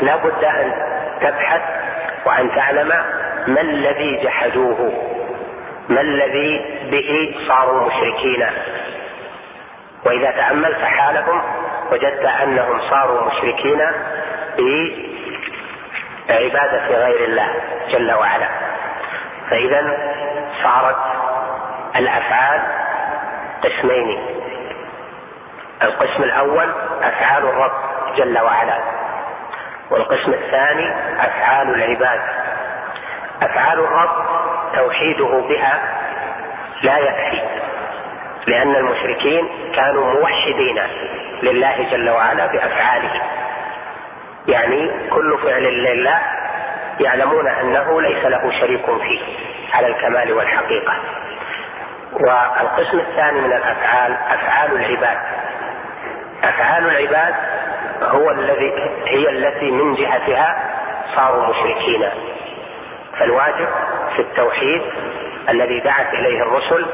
S5: لا بد أن تبحث وأن تعلم ما الذي جحدوه ما الذي به صاروا مشركين. وإذا تأملت حالهم وجدت أنهم صاروا مشركين بعباده غير الله جل وعلا. فإذا صارت الأفعال قسمين. القسم الأول أفعال الرب جل وعلا والقسم الثاني أفعال العباد. أفعال الرب توحيده بها لا يكفي. لأن المشركين كانوا موحدين لله جل وعلا بأفعاله. يعني كل فعل لله يعلمون أنه ليس له شريك فيه على الكمال والحقيقة. والقسم الثاني من الأفعال أفعال العباد. أفعال العباد هو الذي هي التي من جهتها صاروا مشركين. فالواجب في التوحيد الذي دعت إليه الرسل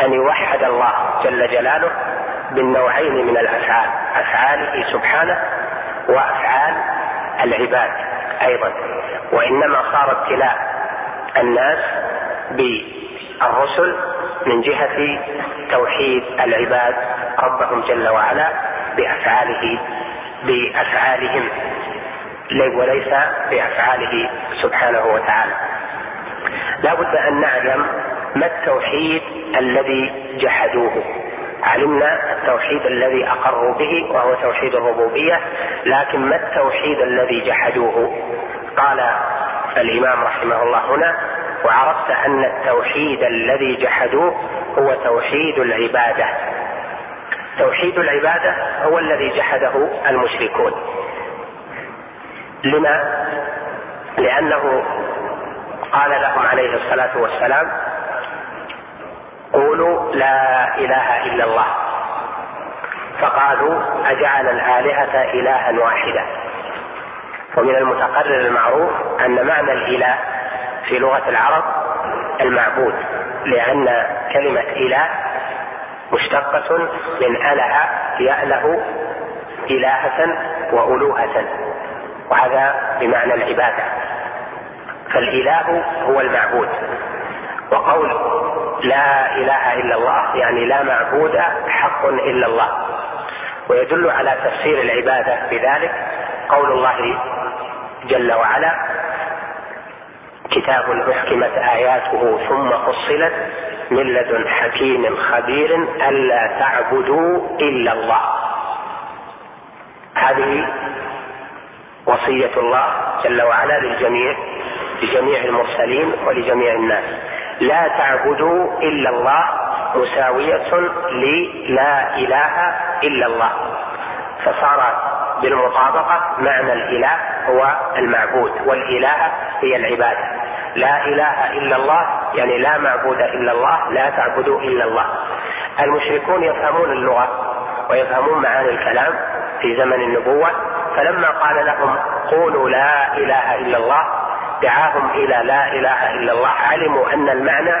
S5: أن يوحد الله جل جلاله بالنوعين من الأفعال افعاله سبحانه وأفعال العباد أيضا. وإنما صار ابتلاء الناس بالرسل من جهة توحيد العباد ربهم جل وعلا بأفعاله بأفعالهم وليس بأفعاله سبحانه وتعالى. لا بد أن نعلم ما التوحيد الذي جحدوه؟ علمنا التوحيد الذي أقروا به وهو توحيد الربوبية لكن ما التوحيد الذي جحدوه؟ قال الإمام رحمه الله هنا وعرفت أن التوحيد الذي جحدوه هو توحيد العبادة. توحيد العبادة هو الذي جحده المشركون. لما؟ لأنه قال لهم عليه الصلاة والسلام قولوا لا إله إلا الله. فقالوا أجعل الآلهة إلها واحدا. ومن المتقرر المعروف أن معنى الإله في لغة العرب المعبود لأن كلمة إله مشتقة من أله يأله إلهة وألوهة وهذا بمعنى العبادة. فالإله هو المعبود. وقول لا إله إلا الله يعني لا معبود حق إلا الله. ويدل على تفسير العبادة بذلك قول الله جل وعلا كتاب أحكمت آياته ثم فصلت من لدن حكيم خبير ألا تعبدوا إلا الله. هذه وصية الله جل وعلا للجميع لجميع المرسلين ولجميع الناس. لا تعبدوا إلا الله مساوية للا إله إلا الله. فصار بالمطابقة معنى الإله هو المعبود والإله هي العبادة. لا إله إلا الله يعني لا معبود إلا الله لا تعبدوا إلا الله. المشركون يفهمون اللغة ويفهمون معاني الكلام في زمن النبوة فلما قال لهم قولوا لا إله إلا الله دعاهم إلى لا إله إلا الله. علموا أن المعنى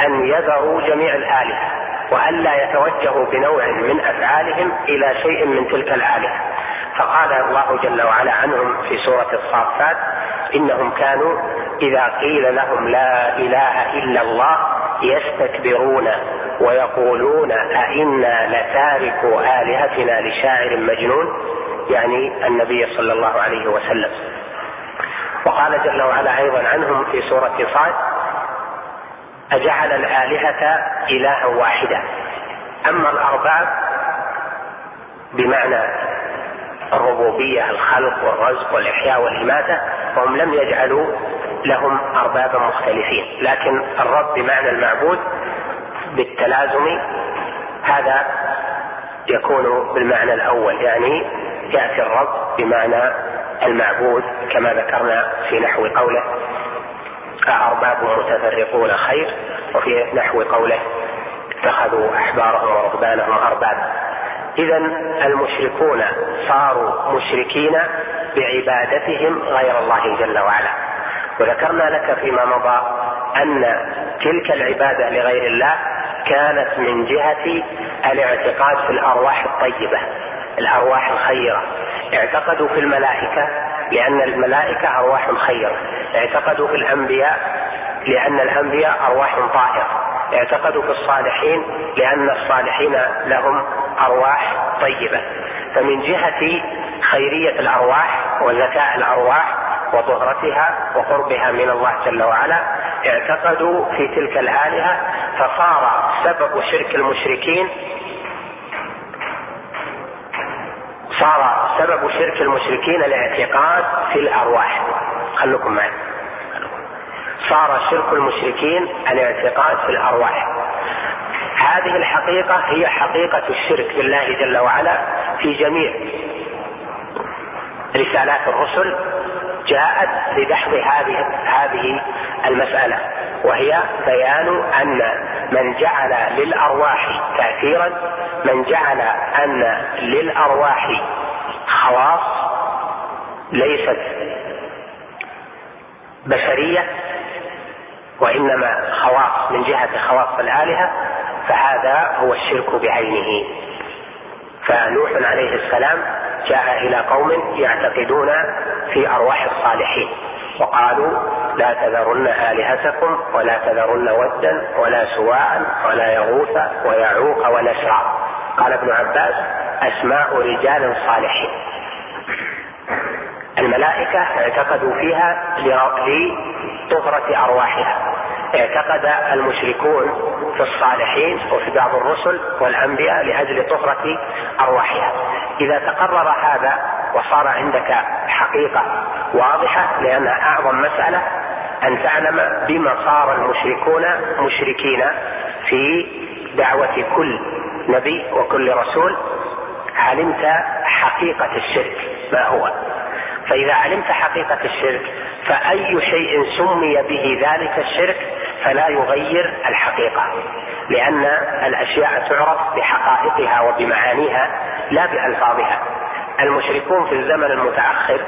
S5: أن يذروا جميع الآلهة والا يتوجهوا بنوع من أفعالهم إلى شيء من تلك الآلهة. فقال الله جل وعلا عنهم في سورة الصافات إنهم كانوا إذا قيل لهم لا إله إلا الله يستكبرون ويقولون أئنا لتاركوا آلهتنا لشاعر مجنون يعني النبي صلى الله عليه وسلم. وقال جل وعلا أيضا عنهم في سورة صاد أجعل الآلهة إلها واحدا. أما الأرباب بمعنى الربوبية الخلق والرزق والإحياء والإماتة فهم لم يجعلوا لهم أربابا مختلفين. لكن الرب بمعنى المعبود بالتلازم هذا يكون بالمعنى الأول يعني يأتي الرب بمعنى المعبود كما ذكرنا في نحو قوله. أأرباب متفرقون خير وفي نحو قوله اتخذوا أحبارهم ورهبانهم أربابا إذا المشركون صاروا مشركين بعبادتهم غير الله جل وعلا. وذكرنا لك فيما مضى أن تلك العبادة لغير الله كانت من جهة الاعتقاد في الأرواح الطيبة الأرواح الخيرة. اعتقدوا في الملائكة لأن الملائكة أرواح خيرة. اعتقدوا في الأنبياء لأن الأنبياء أرواح طاهرة اعتقدوا في الصالحين لأن الصالحين لهم أرواح طيبة. فمن جهة خيرية الأرواح وزكاء الأرواح وطهرتها وقربها من الله جل وعلا اعتقدوا في تلك الآلهة فصار سبب شرك المشركين صار سبب شرك المشركين الاعتقاد في الأرواح. خلكم معي. صار شرك المشركين الاعتقاد في الأرواح. هذه الحقيقة هي حقيقة الشرك بالله جل وعلا في جميع رسالات الرسل جاءت لدحض هذه هذه المسألة وهي بيان أن من جعل للأرواح تاثيرا من جعل أن للأرواح خواص ليست بشرية وإنما خواص من جهة خواص الآلهة فهذا هو الشرك بعينه. فنوح عليه السلام جاء إلى قوم يعتقدون في أرواح الصالحين وقالوا لا تذرن آلهتكم ولا تذرن ودا ولا سواعا ولا يغوث ويعوق ونسرا قال ابن عباس أسماء رجال صالحين. الملائكة اعتقدوا فيها لطهرة أرواحها. اعتقد المشركون في الصالحين وفي بعض الرسل والأنبياء لأجل طهرة أرواحها. إذا تقرر هذا وصار عندك حقيقة واضحة لأنها أعظم مسألة أن تعلم بما صار المشركون مشركين في دعوة كل نبي وكل رسول علمت حقيقة الشرك ما هو. فإذا علمت حقيقة الشرك فأي شيء سمي به ذلك الشرك فلا يغير الحقيقة لأن الأشياء تعرف بحقائقها وبمعانيها لا بألفاظها. المشركون في الزمن المتأخر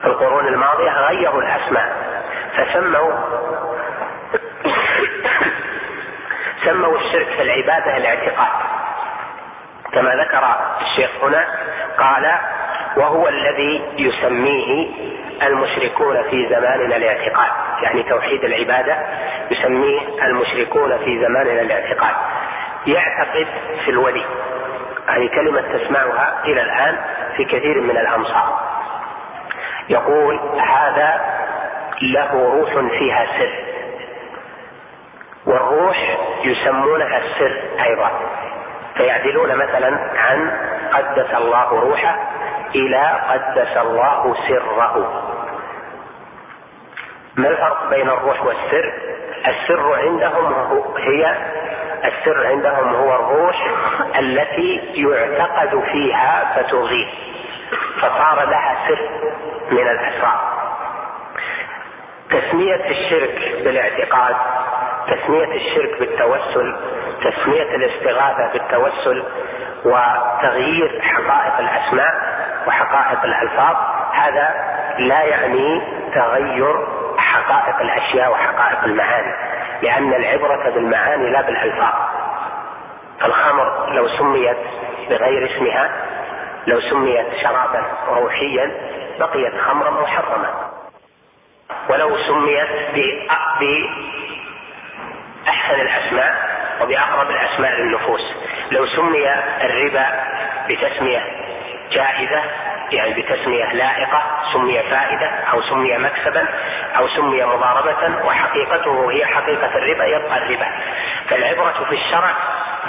S5: في القرون الماضية غيروا الأسماء فسموا سموا الشرك في العبادة الاعتقاد. كما ذكر الشيخ هنا قال وهو الذي يسميه المشركون في زماننا الاعتقاد. يعني توحيد العبادة يسميه المشركون في زماننا الاعتقاد. يعتقد في الولي. هذه كلمة تسمعها إلى الآن في كثير من الأمصار. يقول هذا له روح فيها سر. والروح يسمونها السر أيضا. فيعدلون مثلا عن قدس الله روحه إلى قدس الله سره. ما الفرق بين الروح والسر؟ السر عندهم هي السر عندهم هو الروح التي يعتقد فيها فتغيث فصار لها سر من الأسرار. تسمية الشرك بالاعتقاد تسمية الشرك بالتوسل تسمية الاستغاثة بالتوسل وتغيير حقائق الأسماء وحقائق الألفاظ. هذا لا يعني تغير حقائق الأشياء وحقائق المعاني لأن العبرة بالمعاني لا بالألفاظ. الخمر لو سميت بغير اسمها لو سميت شرابا روحيا بقيت خمرا محرمه ولو سميت بأحسن الأسماء وبأقرب الأسماء للنفوس. لو سمي الربا بتسمية جائزة يعني بتسمية لائقة سمي فائدة أو سمي مكسبا أو سمي مضاربة وحقيقته هي حقيقة الربا يبقى الربا. فالعبرة في الشرع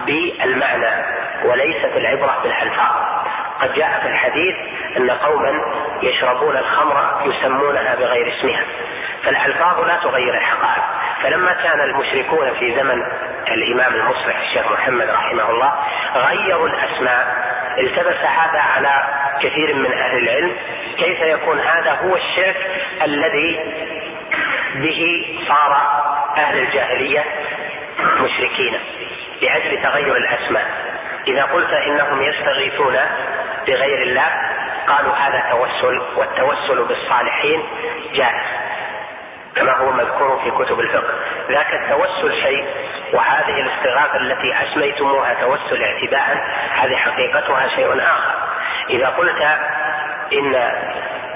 S5: بالمعنى وليست العبرة بالألفاظ. قد جاء في الحديث أن قوما يشربون الخمر يسمونها بغير اسمها فالألفاظ لا تغير الحقائق. فلما كان المشركون في زمن الإمام المصلح الشيخ محمد رحمه الله غيروا الأسماء التبس هذا على كثير من أهل العلم كيف يكون هذا هو الشرك الذي به صار أهل الجاهلية مشركين لأجل تغير الأسماء؟ إذا قلت إنهم يستغيثون بغير الله قالوا هذا توسل والتوسل بالصالحين جائز كما هو مذكور في كتب الفقه. ذاك التوسل شيء وهذه الاستغاثة التي أسميتموها توسل اعتداء هذه حقيقتها شيء آخر. إذا قلت إن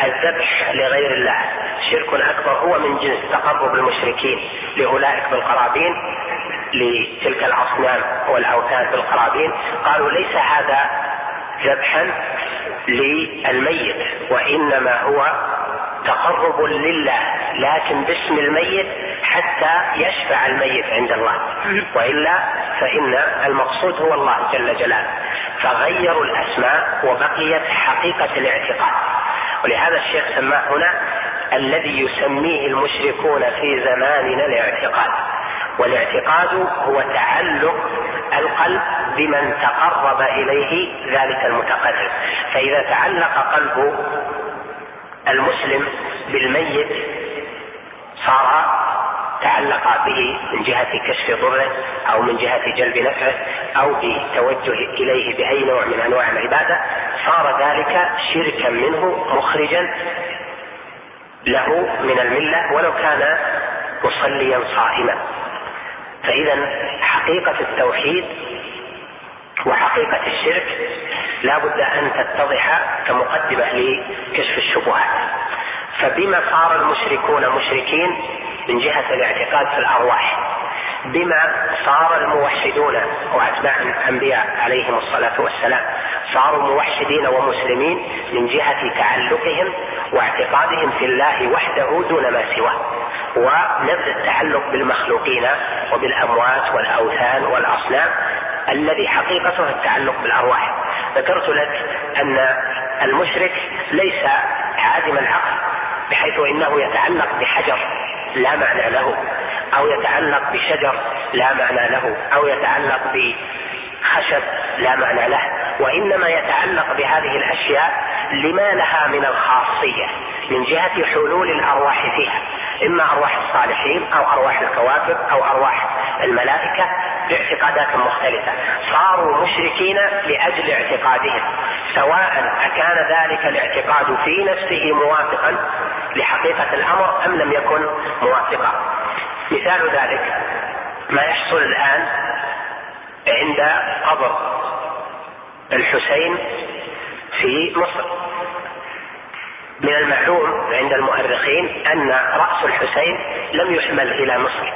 S5: الذبح لغير الله شرك أكبر هو من جنس تقرب المشركين لأولئك بالقرابين لتلك الأصنام والأوثان بالقرابين. قالوا ليس هذا ذبحا للميت وإنما هو تقرب لله لكن باسم الميت حتى يشفع الميت عند الله. وإلا فإن المقصود هو الله جل جلاله. فغيروا الأسماء وبقيت حقيقة الاعتقاد. ولهذا الشيخ سماه هنا الذي يسميه المشركون في زماننا الاعتقاد. والاعتقاد هو تعلق القلب بمن تقرب إليه ذلك المتقرب. فإذا تعلق قلب المسلم بالميت صار تعلق به من جهة كشف ضره أو من جهة جلب نفعه أو بتوجه إليه بأي نوع من أنواع العبادة صار ذلك شركا منه مخرجا له من الملة ولو كان مصليا صائما. فإذا حقيقة التوحيد وحقيقة الشرك لا بد أن تتضح كمقدمة لكشف الشبهات. فبما صار المشركون مشركين من جهة الاعتقاد في الأرواح؟ بما صار الموحدون وأتباع الأنبياء عليهم الصلاة والسلام. صاروا موحدين ومسلمين من جهة تعلقهم واعتقادهم في الله وحده دون ما سواه. ونبذ التعلق بالمخلوقين وبالأموات والأوثان والأصنام الذي حقيقته التعلق بالأرواح. ذكرت لك أن المشرك ليس عادم العقل بحيث إنه يتعلق بحجر لا معنى له. أو يتعلق بشجر لا معنى له أو يتعلق بخشب لا معنى له. وإنما يتعلق بهذه الأشياء لما لها من الخاصية من جهة حلول الأرواح فيها. إما أرواح الصالحين أو أرواح الكواكب أو أرواح الملائكة باعتقادات مختلفة. صاروا مشركين لأجل اعتقادهم سواء أكان ذلك الاعتقاد في نفسه موافقا لحقيقة الأمر أم لم يكن موافقا. مثال ذلك. ما يحصل الآن عند قبر الحسين في مصر. من المعلوم عند المؤرخين أن رأس الحسين لم يحمل إلى مصر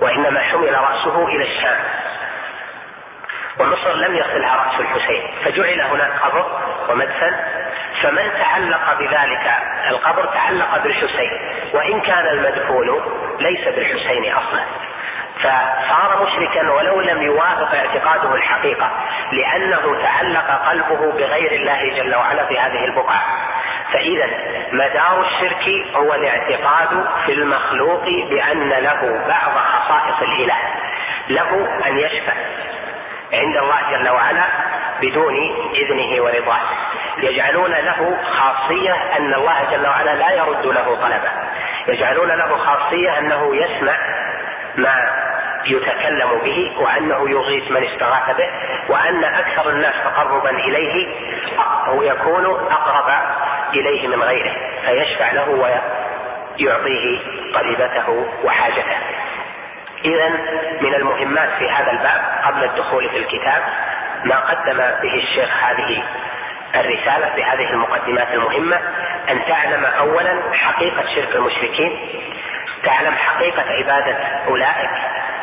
S5: وإنما حمل رأسه إلى الشام. ومصر لم يصلها رأس الحسين فجعل هناك قبر ومدفن فمن تعلق بذلك القبر تعلق بالحسين وإن كان المدفون ليس بالحسين أصلا. فصار مشركا ولو لم يوافق اعتقاده الحقيقة لأنه تعلق قلبه بغير الله جل وعلا في هذه البقعة. فاذا مدار الشرك هو الاعتقاد في المخلوق بأن له بعض خصائص الإله له أن يشفع. عند الله جل وعلا بدون إذنه ورضاه. يجعلون له خاصية أن الله جل وعلا لا يرد له طلبه يجعلون له خاصية أنه يسمع ما يتكلم به وأنه يغيث من استغاث به وأن أكثر الناس تقربا إليه هو يكون أقرب إليه من غيره. فيشفع له ويعطيه طلبته وحاجته. اذا من المهمات في هذا الباب قبل الدخول في الكتاب ما قدم به الشيخ هذه الرسالة بهذه المقدمات المهمة أن تعلم أولا حقيقة شرك المشركين تعلم حقيقة عبادة أولئك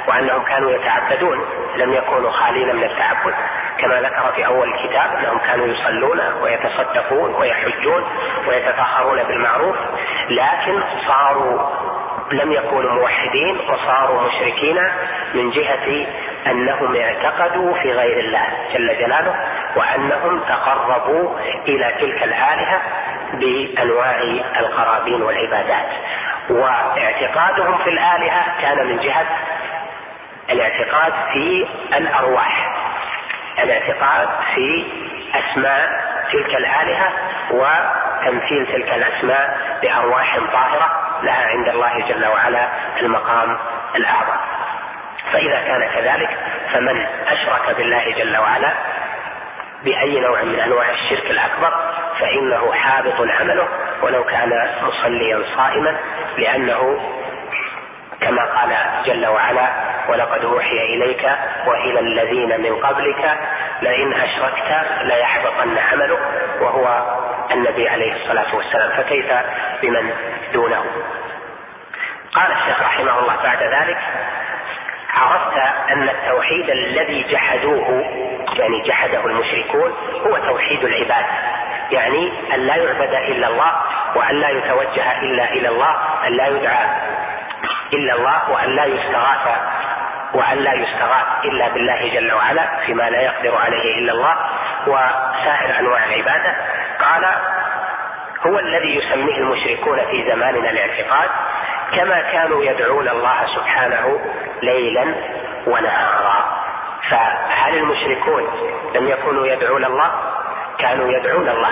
S5: وأنهم كانوا يتعبدون لم يكونوا خالين من التعبد. كما ذكر في أول الكتاب أنهم كانوا يصلون ويتصدقون ويحجون ويتفاخرون بالمعروف لكن صاروا لم يكونوا موحدين وصاروا مشركين من جهة أنهم اعتقدوا في غير الله جل جلاله وأنهم تقربوا إلى تلك الآلهة بأنواع القرابين والعبادات. واعتقادهم في الآلهة كان من جهة الاعتقاد في الأرواح. الاعتقاد في أسماء تلك الآلهة وتمثيل تلك الأسماء بأرواح طاهرة لها عند الله جل وعلا المقام الأعظم. فإذا كان كذلك فمن أشرك بالله جل وعلا بأي نوع من أنواع الشرك الأكبر فإنه حابط عمله ولو كان مصليا صائما لأنه كما قال جل وعلا ولقد أوحي إليك وإلى الذين من قبلك لئن أشركت ليحبطن عملك وهو النبي عليه الصلاة والسلام. فكيف بمن دونه؟ قال الشيخ رحمه الله بعد ذلك عرفت أن التوحيد الذي جحدوه يعني جحده المشركون هو توحيد العباد يعني أن لا يعبد إلا الله وأن لا يتوجه إلا إلى الله أن لا يدعى إلا الله وأن لا يستغاث وأن لا يستغاث إلا بالله جل وعلا فيما لا يقدر عليه إلا الله وسائر أنواع العبادة. قال هو الذي يسميه المشركون في زماننا الاعتقاد كما كانوا يدعون الله سبحانه ليلا ونهارا. فهل المشركون لم يكونوا يدعون الله؟ كانوا يدعون الله.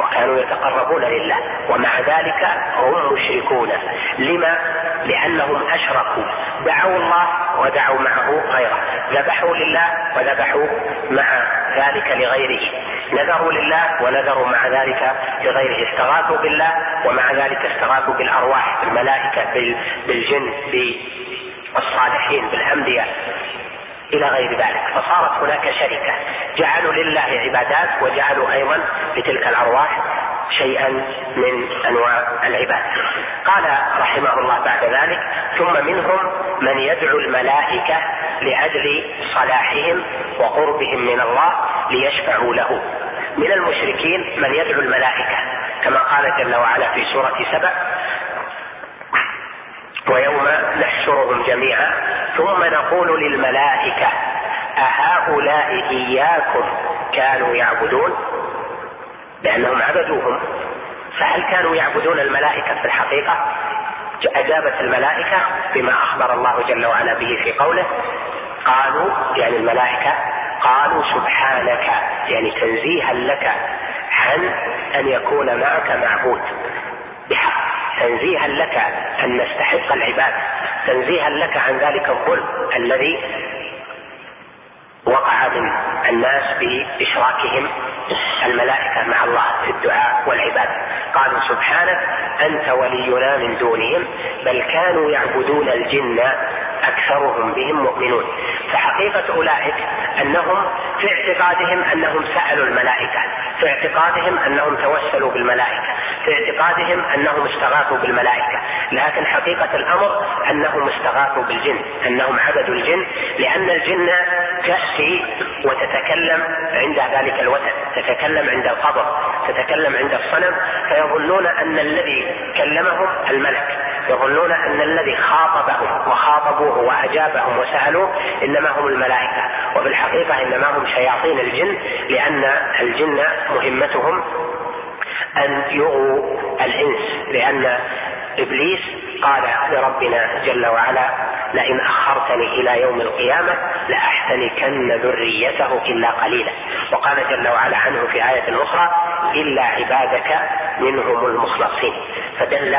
S5: وكانوا يتقربون لله ومع ذلك هم مشركون. لما؟ لأنهم أشركوا. دعوا الله ودعوا معه غيره. ذبحوا لله وذبحوا مع ذلك لغيره. نذروا لله ونذروا مع ذلك لغيره. استغاثوا بالله ومع ذلك استغاثوا بالأرواح بالملائكة بالجن بالصالحين بالأنبياء. إلى غير ذلك فصارت هناك شركة. جعلوا لله عبادات وجعلوا أيضا لتلك الأرواح شيئا من أنواع العباده قال رحمه الله بعد ذلك ثم منهم من يدعو الملائكة لأجل صلاحهم وقربهم من الله ليشفعوا له. من المشركين من يدعو الملائكة كما قال جل وعلا في سورة سبع ويوم نحشرهم جميعا ثم نقول للملائكة أهؤلاء إياكم كانوا يعبدون؟ لأنهم عبدوهم. فهل كانوا يعبدون الملائكة في الحقيقة؟ أجابت الملائكة بما أخبر الله جل وعلا به في قوله قالوا يعني الملائكة قالوا سبحانك يعني تنزيها لك عن أن يكون معك معبود. تنزيها لك أن نستحق العبادة تنزيها لك عن ذلك الظلم الذي وقع من الناس بإشراكهم الملائكة مع الله في الدعاء والعبادة. قالوا سبحانك أنت ولينا من دونهم بل كانوا يعبدون الجن أكثرهم بهم مؤمنون. فحقيقة أولئك أنهم في اعتقادهم أنهم سألوا الملائكة في اعتقادهم أنهم توسلوا بالملائكة في اعتقادهم أنهم استغاثوا بالملائكة لكن حقيقة الأمر أنهم استغاثوا بالجن أنهم عبدوا الجن لأن الجن تأتي وتتكلم عند ذلك الوثن تتكلم عند القبر تتكلم عند الصنم فيظنون أن الذي كلمهم الملك. يظنون أن الذي خاطبهم وخاطبوه وأجابهم وسألوه إنما هم الملائكة وفي الحقيقة إنما هم شياطين الجن لأن الجن مهمتهم أن يغوا الإنس لأن إبليس قال لربنا جل وعلا لئن أخرتني إلى يوم القيامة لأحتنكن ذريته إلا قليلا. وقال جل وعلا عنه في آية أخرى إلا عبادك منهم المخلصين. فدل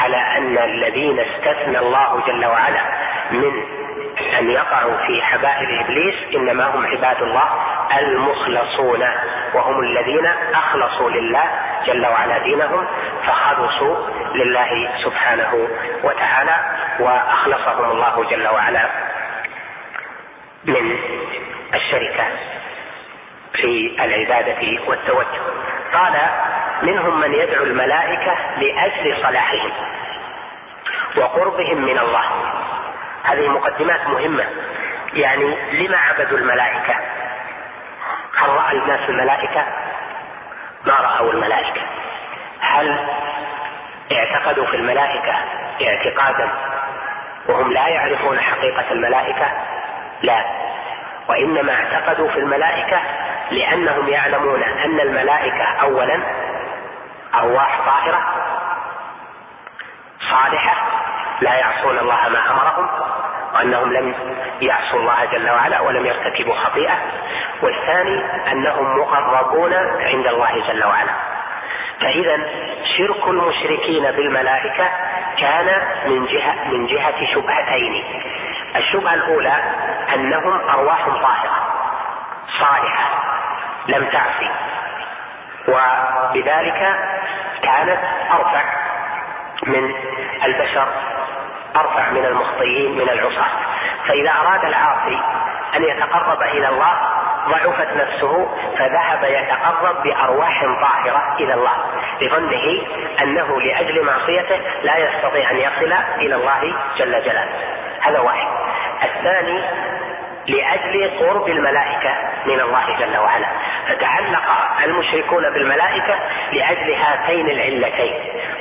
S5: على أن الذين استثنى الله جل وعلا من أن يقعوا في حبائل إبليس إنما هم عباد الله المخلصون وهم الذين أخلصوا لله جل وعلا دينهم فخلصوا لله سبحانه وتعالى وأخلصهم الله جل وعلا من الشركة في العبادة والتوجه. قال منهم من يدعو الملائكة لأجل صلاحهم وقربهم من الله. هذه مقدمات مهمة. يعني لما عبدوا الملائكة؟ هل رأى الناس الملائكة؟ ما رأوا الملائكة. هل اعتقدوا في الملائكة اعتقادا وهم لا يعرفون حقيقة الملائكة؟ لا. وإنما اعتقدوا في الملائكة لأنهم يعلمون أن الملائكة أولا أرواح طاهرة صالحة لا يعصون الله ما أمرهم وأنهم لم يعصوا الله جل وعلا ولم يرتكبوا خطيئة والثاني أنهم مقربون عند الله جل وعلا. فإذا شرك المشركين بالملائكة كان من جهة من جهة شبهتين. الشبهة الأولى أنهم أرواح طاهرة صالحة لم تعصي. وبذلك كانت أرفع من البشر أرفع من المخطئين من العصاة. فإذا أراد العاصي أن يتقرب إلى الله ضعفت نفسه فذهب يتقرب بأرواح طاهرة إلى الله لظنه أنه لأجل معصيته لا يستطيع أن يصل إلى الله جل جلاله. هذا واحد. الثاني لأجل قرب الملائكة من الله جل وعلا. فتعلق المشركون بالملائكة لأجل هاتين العلتين.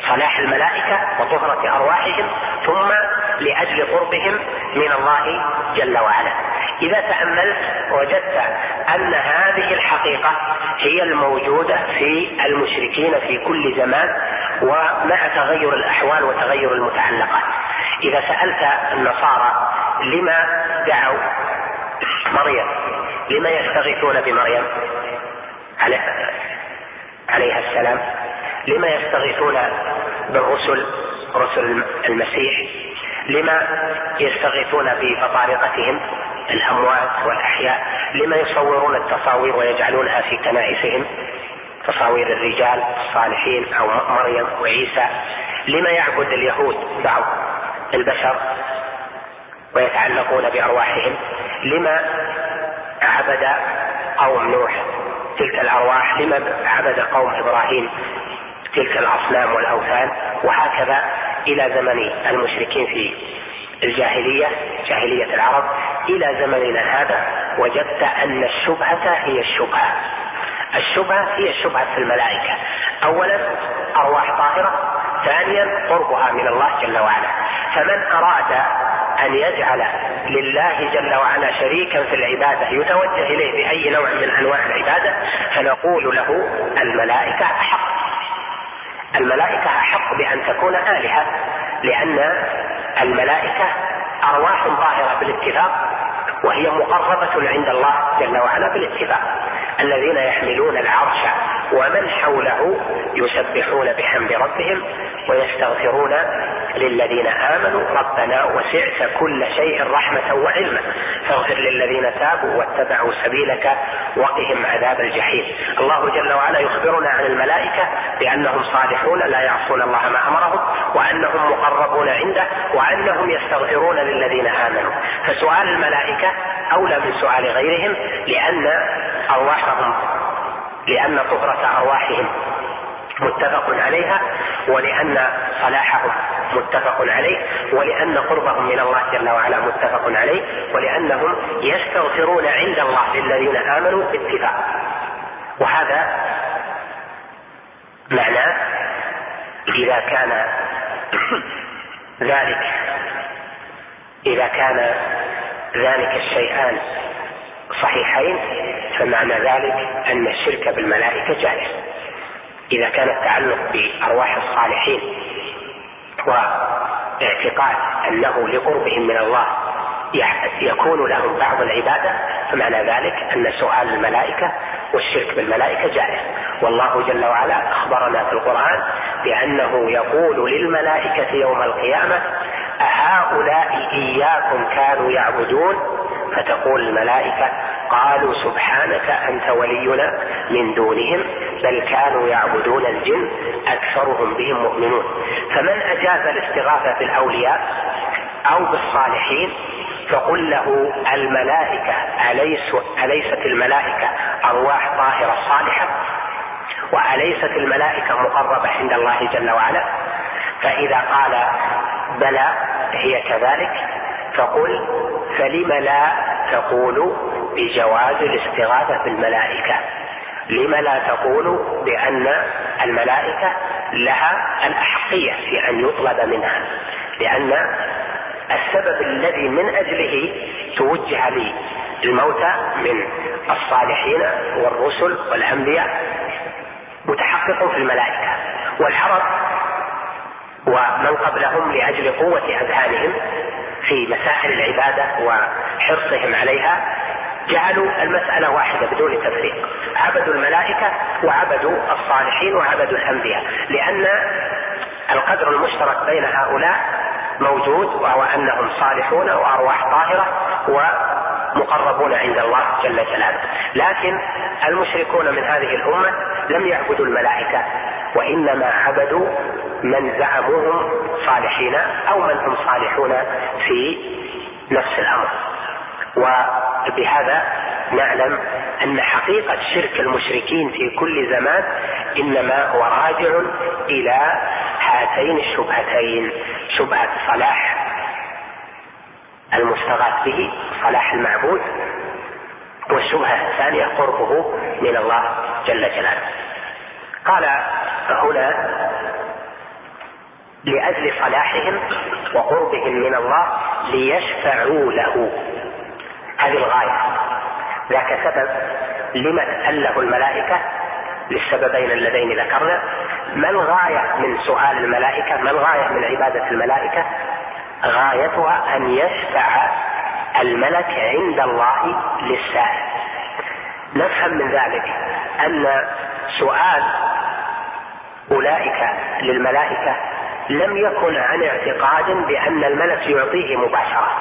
S5: صلاح الملائكة وطهرة أرواحهم ثم لأجل قربهم من الله جل وعلا. إذا تأملت وجدت أن هذه الحقيقة هي الموجودة في المشركين في كل زمان ومع تغير الأحوال وتغير المتعلقات. إذا سألت النصارى لما دعوا مريم لما يستغيثون بمريم عليها السلام؟ لما يستغيثون بالرسل رسل المسيح لما يستغيثون ببطارقتهم الأموات والأحياء لما يصورون التصاوير ويجعلونها في كنائسهم تصاوير الرجال الصالحين أو مريم وعيسى لما يعبد اليهود بعض البشر ويتعلقون بأرواحهم لما عبد قوم نوح تلك الأرواح لما عبد قوم إبراهيم تلك الأصنام والأوثان وهكذا إلى زمن المشركين في الجاهلية جاهلية العرب إلى زمننا هذا وجدت أن الشبهة هي الشبهة. الشبهة هي الشبهة في الملائكة. اولا أرواح طاهرة ثانيا قربها من الله جل وعلا. فمن أراد أن يجعل لله جل وعلا شريكا في العبادة يتوجه إليه بأي نوع من أنواع العبادة فنقول له الملائكة أحق. الملائكة أحق بأن تكون آلهة لأن الملائكة أرواح ظاهرة بالاتفاق وهي مقربة عند الله جل وعلا بالاتفاق الذين يحملون العرش ومن حوله يسبحون بحمد ربهم ويستغفرون للذين آمنوا. ربنا وسعت كل شيء رحمة وعلما فاغفر للذين تابوا واتبعوا سبيلك وقهم عذاب الجحيم. الله جل وعلا يخبرنا عن الملائكة بأنهم صالحون لا يعصون الله ما أمرهم وأنهم مقربون عنده وأنهم يستغفرون للذين آمنوا. فسؤال الملائكه أولى من سؤال غيرهم لأن أرواحهم لأن طهرة أرواحهم متفق عليها ولأن صلاحهم متفق عليه ولأن قربهم من الله جل وعلا متفق عليه ولأنهم يستغفرون عند الله للذين آمنوا باتفاق. وهذا معناه إذا كان ذلك إذا كان ذلك الشيئان صحيحين فمعنى ذلك أن الشرك بالملائكة جائز. إذا كان التعلق بأرواح الصالحين واعتقاد أنه لقربهم من الله يكون لهم بعض العبادة فمعنى ذلك أن سؤال الملائكة والشرك بالملائكة جائز. والله جل وعلا أخبرنا في القرآن بأنه يقول للملائكة يوم القيامة أهؤلاء إياكم كانوا يعبدون؟ فتقول الملائكة قالوا سبحانك أنت ولينا من دونهم بل كانوا يعبدون الجن أكثرهم بهم مؤمنون. فمن أجاز الاستغاثة بالأولياء أو بالصالحين؟ فقل له الملائكة أليس أليست الملائكة أرواح طاهرة صالحة؟ وأليست الملائكة مقربة عند الله جل وعلا؟ فإذا قال بلى هي كذلك. فقل فلم لا تقول بجواز الاستغاثة بالملائكة؟ لم لا تقول بأن الملائكة لها الأحقية في أن يطلب منها؟ لأن السبب الذي من أجله توجه للموتى من الصالحين والرسل والأنبياء متحقق في الملائكة. والعرب ومن قبلهم لأجل قوة أذهانهم في مسائل العبادة وحرصهم عليها جعلوا المسألة واحدة بدون تفريق. عبدوا الملائكة وعبدوا الصالحين وعبدوا الأنبياء لأن القدر المشترك بين هؤلاء موجود وهو أنهم صالحون وأرواح طاهرة ومقربون عند الله جل جلاله. لكن المشركون من هذه الأمة لم يعبدوا الملائكة وإنما عبدوا من زعموهم صالحين أو من هم صالحون في نفس الأمر. وبهذا نعلم أن حقيقة شرك المشركين في كل زمان إنما هو راجع إلى هاتين الشبهتين شبهة صلاح المستغاث به صلاح المعبود والشبهة الثانية قربه من الله جل جلاله. قال هنا لأجل صلاحهم وقربهم من الله ليشفعوا له. هذه الغاية. ذاك سبب لما تأله الملائكة للسببين اللذين ذكرنا. ما الغاية من سؤال الملائكة؟ ما الغاية من عبادة الملائكة؟ غايتها أن يشفع الملك عند الله للسائل نفهم من ذلك أن سؤال أولئك للملائكة لم يكن عن اعتقاد بأن الملك يعطيه مباشرة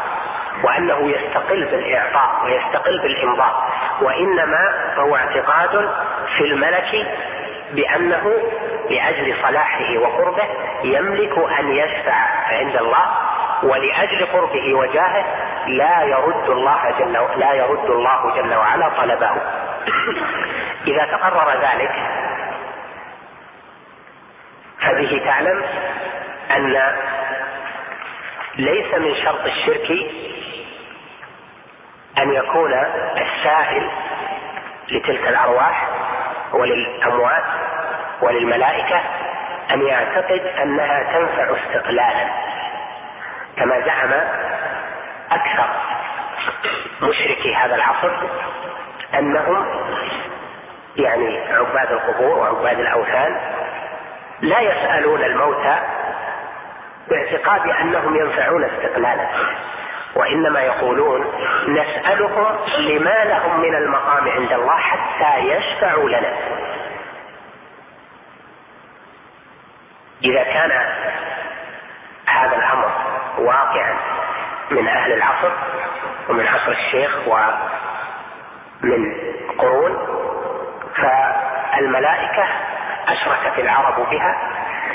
S5: وأنه يستقل بالإعطاء ويستقل بالإمضاء وإنما هو اعتقاد في الملك بأنه لأجل صلاحه وقربه يملك أن يشفع عند الله ولأجل قربه وجاهه لا يرد الله جل لا يرد الله جل وعلا طلبه. إذا تقرر ذلك فبه تعلم أن ليس من شرط الشرك أن يكون السائل لتلك الأرواح وللأموات وللملائكة أن يعتقد أنها تنفع استقلالا. كما زعم أكثر مشركي هذا العصر أنهم يعني عباد القبور وعباد الأوثان لا يسألون الموتى باعتقاد أنهم ينفعون استقلالا وإنما يقولون نسألهم لما لهم من المقام عند الله حتى يشفعوا لنا. إذا كان هذا الأمر واقعا من أهل العصر ومن عصر الشيخ ومن قرون فالملائكة اشركت العرب بها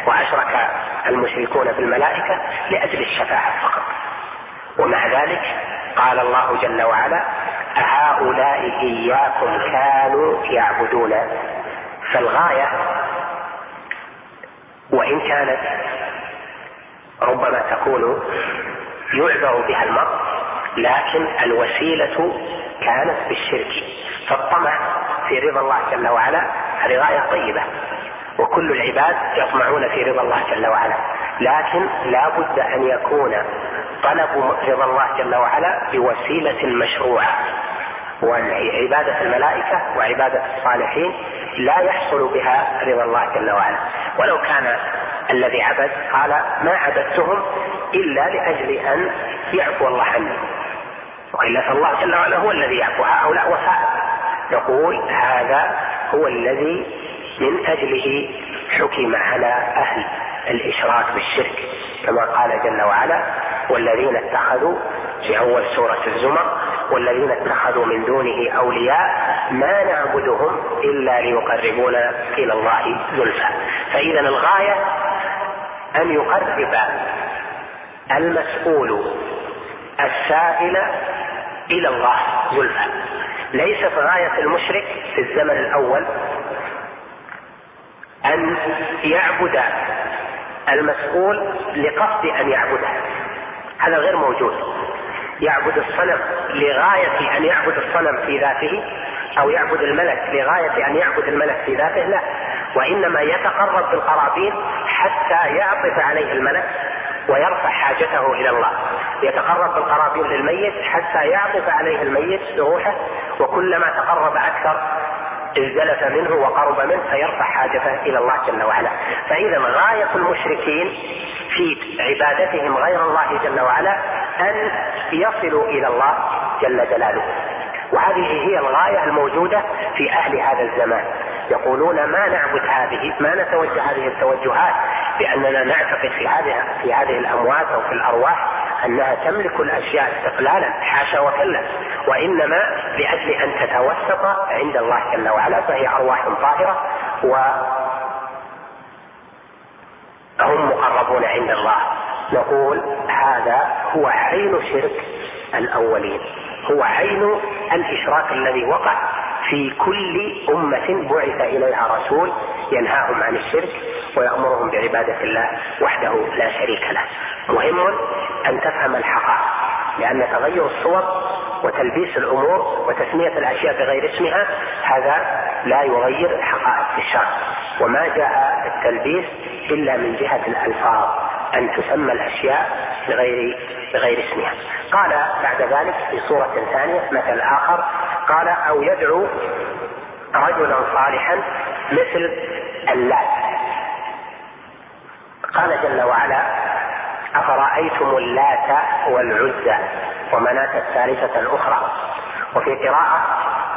S5: وأشرك المشركون بالملائكة لأجل الشفاعة فقط. ومع ذلك قال الله جل وعلا أهؤلاء إياكم كانوا يعبدون. فالغاية وإن كانت ربما تكون يعذر بها المرء لكن الوسيلة كانت بالشرك. فالطمع في رضا الله جل وعلا هذه غاية طيبة وكل العباد يطمعون في رضا الله جل وعلا. لكن لا بد أن يكون طلب رضا الله جل وعلا بوسيلة مشروعة. وعبادة الملائكة وعبادة الصالحين لا يحصل بها رضا الله جل وعلا. ولو كان الذي عبد قال ما عبدتهم إلا لأجل أن يعفو الله عني. وإلا فالله جل وعلا هو الذي يعفو. هؤلاء وسائل نقول هذا هو الذي من أجله حكم على أهل الإشراك بالشرك كما قال جل وعلا والذين اتخذوا في أول سورة الزمر والذين اتخذوا من دونه أولياء ما نعبدهم إلا ليقربونا إلى الله زلفى. فإذا الغاية أن يقرب المسؤول السائل إلى الله زلفى. ليست غاية المشرك في الزمن الأول أن يعبد المسؤول لقصد أن يعبده. هذا غير موجود. يعبد الصنم لغاية أن يعبد الصنم في ذاته أو يعبد الملك لغاية أن يعبد الملك في ذاته لا. وإنما يتقرب بالقرابين حتى يعطف عليه الملك ويرفع حاجته إلى الله. يتقرب بالقرابين للميت حتى يعطف عليه الميت بروحه وكلما تقرب أكثر ازدلف منه وقرب منه فيرفع حاجته إلى الله جل وعلا. فإذا غاية المشركين في عبادتهم غير الله جل وعلا أن يصلوا إلى الله جل جلاله. وهذه هي الغاية الموجودة في أهل هذا الزمان. يقولون ما نعبد هذه ما نتوجه هذه التوجهات بأننا نعتقد في هذه في هذه الأموات أو في الأرواح أنها تملك الأشياء استقلالا حاشا وكلا وإنما لأجل أن تتوسط عند الله جل وعلا فهي أرواح طاهرة و هم مقربون عند الله. نقول هذا هو عين شرك الأولين هو عين الإشراك الذي وقع في كل أمة بعث إليها رسول ينهاهم عن الشرك ويأمرهم بعبادة الله وحده لا شريك له. مهم أن تفهم الحقائق لأن تغير الصور وتلبيس الأمور وتسمية الأشياء بغير اسمها هذا لا يغير الحقائق في الشرع. وما جاء التلبيس إلا من جهة الألفاظ أن تسمى الأشياء بغير بغير اسمها. قال بعد ذلك في صورة ثانية مثل آخر قال أو يدعو رجلا صالحا مثل اللات قال جل وعلا أفرأيتم اللات والعزى ومناة الثالثة الأخرى؟ وفي قراءة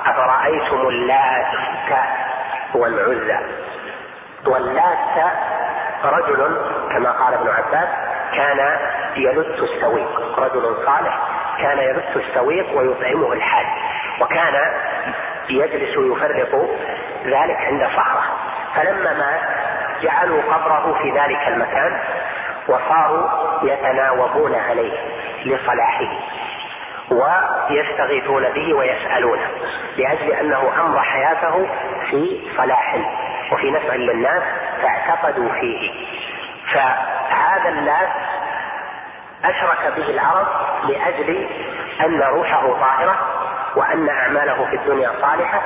S5: أفرأيتم اللات والعزى؟ واللات رجل كما قال ابن عباس كان يلت السويق. رجل صالح كان يلت السويق ويطعمه الحاج وكان يجلس يفرق ذلك عند صخرة. فلما مات جعلوا قبره في ذلك المكان وصاروا يتناوبون عليه لصلاحه ويستغيثون به ويسألونه لأجل أنه أمضى حياته في صلاح وفي نفع للناس فاعتقدوا فيه. فهذا الناس أشرك به العرب لأجل أن روحه طاهرة وأن أعماله في الدنيا صالحة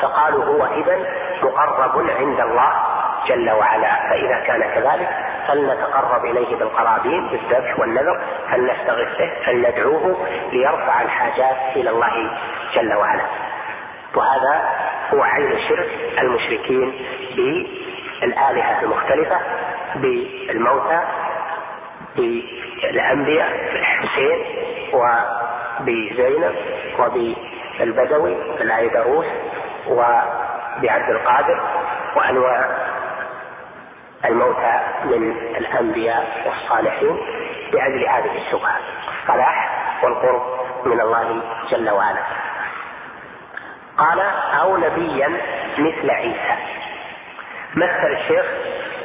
S5: فقالوا هو إذا مقرب عند الله جل وعلا. فإذا كان كذلك فلنتقرب إليه بالقرابين بالذبح والنذر فلنستغث به فلندعوه ليرفع الحاجات إلى الله جل وعلا. وهذا هو عين الشرك المشركين بالآلهة المختلفة بالموتى بالأنبياء بالحسين وبزينب وبالبدوي بالعيدروس وبعبد القادر وأنواع الموتى من الأنبياء والصالحين لأجل هذه الشبهة. الصلاح والقرب من الله جل وعلا. قال أو نبيا مثل عيسى. مثل الشيخ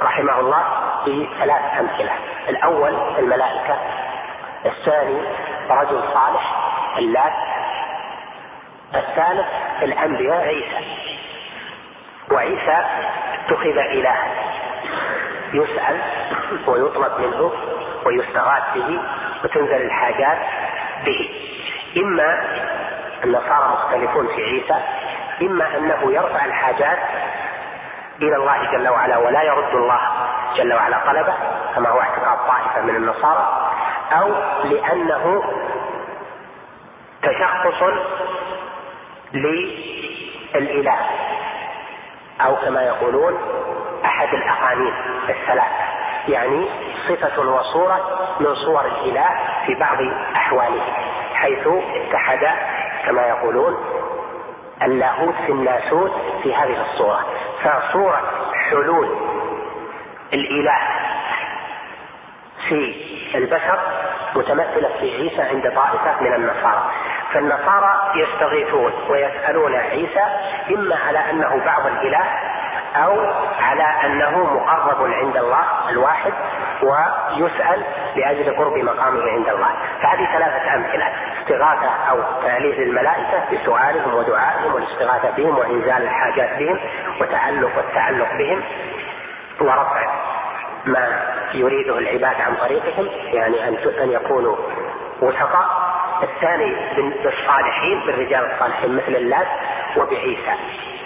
S5: رحمه الله بثلاث أمثلة. الأول الملائكة الثاني رجل صالح اللات الثالث الأنبياء عيسى. وعيسى اتخذ إلها. يسأل ويطلب منه ويستغاث به وتنزل الحاجات به. إما النصارى مختلفون في عيسى إما أنه يرفع الحاجات إلى الله جل وعلا ولا يرد الله جل وعلا طلبه كما هو اعتقاد طائفة من النصارى أو لأنه تشخص للإله أو كما يقولون أحد الأقانيم الثلاثة يعني صفة وصورة من صور الإله في بعض أحواله حيث اتحد كما يقولون اللاهوت في الناسوت في هذه الصورة. فصورة حلول الإله في البشر متمثلة في عيسى عند طائفة من النصارى. فالنصارى يستغيثون ويسألون عيسى إما على أنه بعض الإله أو على أنه مقرب عند الله الواحد ويسأل لأجل قرب مقامه عند الله. فهذه ثلاثة أمثلة استغاثة أو تأليف الملائكة بسؤالهم ودعائهم والاستغاثة بهم وإنزال الحاجات بهم وتعلق والتعلق بهم ورفع ما يريده العباد عن طريقهم يعني أن أن يكونوا وسطاء الثاني بالصالحين بالرجال الصالحين مثل اللات وبعيسى.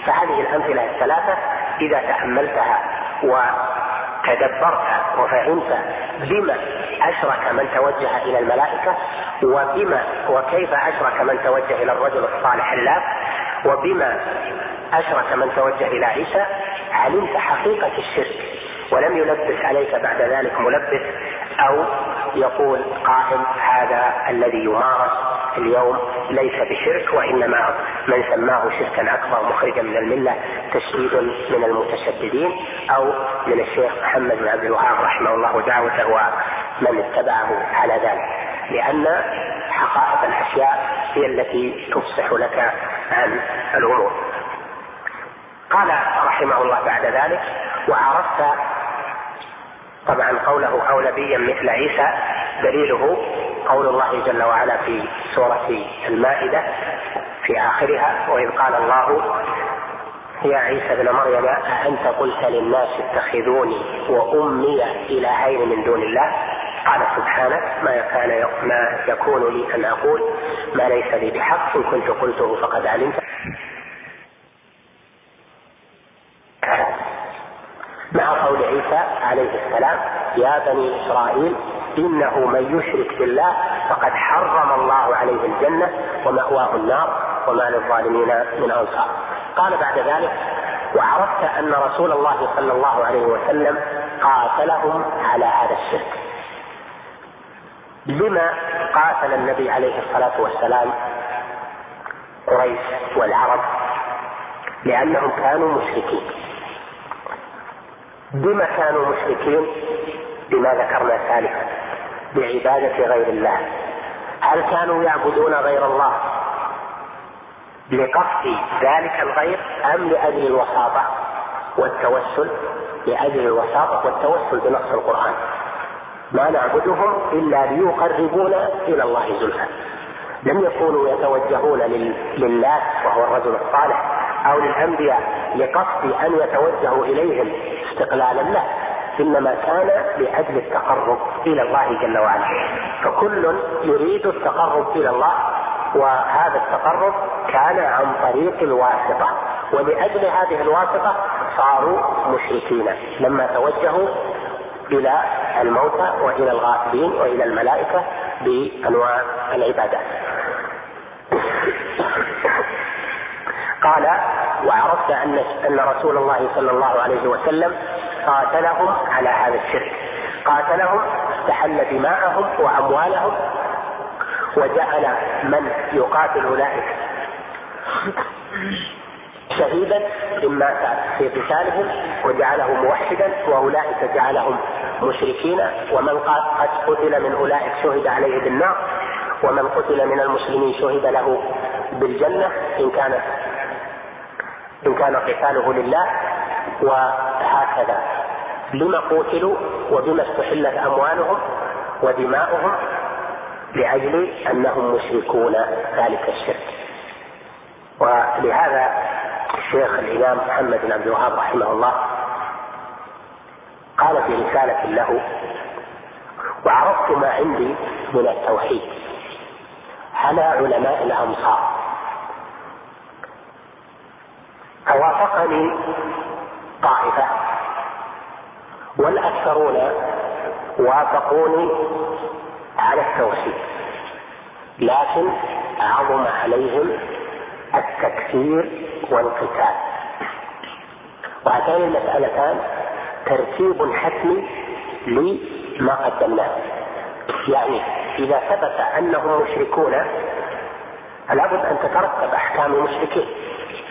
S5: فهذه الأمثلة الثلاثة إذا تأملتها وتدبرت وفهمت بما أشرك من توجه إلى الملائكة وبما وكيف أشرك من توجه إلى الرجل الصالح اللات وبما أشرك من توجه إلى عيسى علمت حقيقة الشرك ولم يلبس عليك بعد ذلك ملبس أو يقول قائل هذا الذي يمارس اليوم ليس بشرك وإنما من سماه شركا أكبر مخرجا من الملة تشديد من المتشددين. أو من الشيخ محمد بن عبد الوهاب رحمه الله دعوته ومن اتبعه على ذلك. لأن حقائق الأشياء هي التي تفصح لك عن الأمور قال رحمه الله بعد ذلك وعرفت طبعا قوله أو نبيا مثل عيسى دليله قول الله جل وعلا في سورة المائدة في آخرها وإذ قال الله يا عيسى ابن مريم أأنت قلت للناس اتخذوني وأمي إلهين من دون الله؟ قال سبحانه ما كان ما يكون لي أن أقول ما ليس لي بحق إن كنت قلته فقد علمت. مع قول عيسى عليه السلام يا بني إسرائيل إنه من يشرك بالله فقد حرم الله عليه الجنة ومأواه النار وما للظالمين من أنصار. قال بعد ذلك وعرفت أن رسول الله صلى الله عليه وسلم قاتلهم على هذا الشرك. لما قاتل النبي عليه الصلاة والسلام قريش والعرب؟ لأنهم كانوا مشركين. بما كانوا مشركين بما ذكرنا سالفا بعبادة غير الله. هل كانوا يعبدون غير الله لقصد ذلك الغير أم لأجل الوساطة والتوسل؟ لأجل الوساطة والتوسل بنص القرآن. ما نعبدهم إلا ليقربونا إلى الله زلفى. لم يكونوا يتوجهون لله وهو الرجل الصالح أو للأنبياء لقصد أن يتوجهوا إليهم استقلالا له إنما كان لأجل التقرب إلى الله جل وعلا. فكل يريد التقرب إلى الله وهذا التقرب كان عن طريق الواسطة. ولأجل هذه الواسطة صاروا مشركين لما توجهوا إلى الموتى وإلى الغائبين وإلى الملائكة بأنواع العبادات. قال وعرفت ان أن رسول الله صلى الله عليه وسلم قاتلهم على هذا الشرك. قاتلهم استحل دماءهم وأموالهم وجعل من يقاتل اولئك شهيدا مات في قتالهم وجعله موحدا وأولئك جعلهم مشركين ومن قد قتل من أولئك شهد عليه بالنار ومن قتل من المسلمين شهد له بالجنة إن كانت إن كان قتاله لله وهكذا. لما قتلوا وبما استحلت أموالهم ودماؤهم لأجل أنهم مشركون ذلك الشرك. ولهذا الشيخ الإمام محمد بن عبد الوهاب رحمه الله قال في رسالة له وعرفت ما عندي من التوحيد. على علماء الأمصار. فوافقني طائفة. والأكثرون وافقوني على التوحيد. لكن عظم عليهم التكفير والقتال. وهاتان المسألتان ترتيب حتمي لما قدمناه. يعني إذا ثبت أنهم مشركون لابد أن تترتب أحكام المشركين.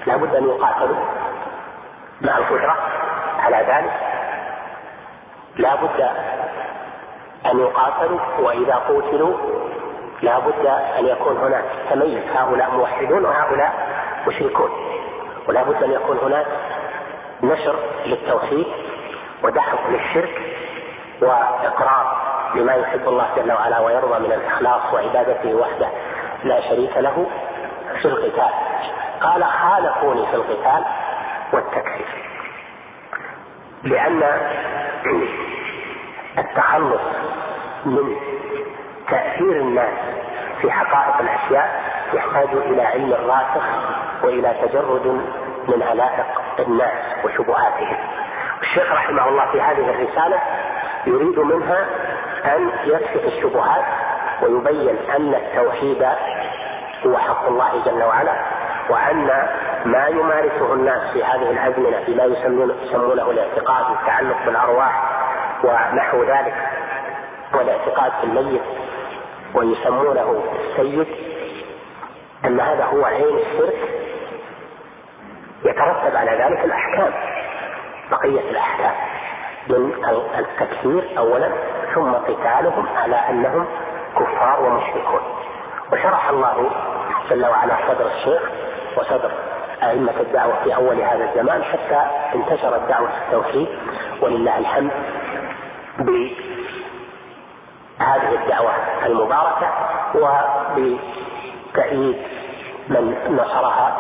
S5: لابد أن يقاتلوا مع القدرة على ذلك. لابد أن يقاتلوا وإذا قتلوا لابد أن يكون هناك تميز. هؤلاء موحدون وهؤلاء مشركون. ولا بد أن يكون هناك نشر للتوحيد ودحض للشرك وإقرار لما يحب الله جل وعلا ويرضى من الإخلاص وعبادته وحده لا شريك له في القتال. قال خالفوني في القتال والتكفير لأن التخلص من تأثير الناس في حقائق الأشياء يحتاج إلى علم راسخ وإلى تجرد من علائق الناس وشبهاتهم. الشيخ رحمه الله في هذه الرسالة يريد منها أن يكشف الشبهات ويبين أن التوحيد هو حق الله جل وعلا وأن ما يمارسه الناس في هذه الأزمنة فيما يسمونه الاعتقاد والتعلق بالأرواح ونحو ذلك والاعتقاد في الميت ويسمونه السيد أن هذا هو عين الشرك يترتب على ذلك الأحكام بقية الأحكام من التكفير اولا ثم قتالهم على أنهم كفار ومشركون. وشرح الله جل وعلا صدر الشيخ وصدر أئمة الدعوة في أول هذا الزمان حتى انتشرت دعوة التوحيد ولله الحمد بهذه الدعوة المباركة وبتأييد من نصرها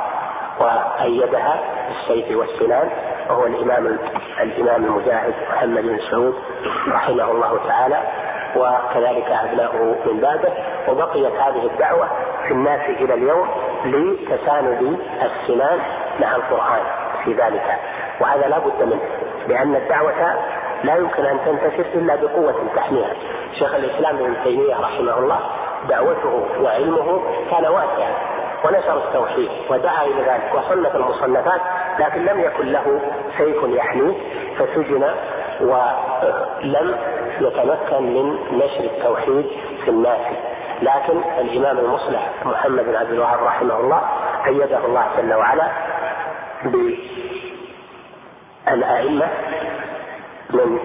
S5: وأيدها بالسيف والسنان وهو الإمام الإمام المجاهد محمد بن سعود رحمه الله تعالى وكذلك أبناؤه من بعده وبقيت هذه الدعوة في الناس إلى اليوم لتساند السنان مع القرآن في ذلك. وهذا لا بد منه لأن الدعوة لا يمكن أن تنتشر إلا بقوة تحميها. شيخ الإسلام ابن تيمية رحمه الله دعوته وعلمه كان واسعا ونشر التوحيد ودعا إلى ذلك وصنف المصنفات لكن لم يكن له سيف يحميه فسجن ولم يتمكن من نشر التوحيد في الناس. لكن الإمام المصلح محمد بن عبد الوهاب رحمه الله أيده الله جل وعلا بالأئمة من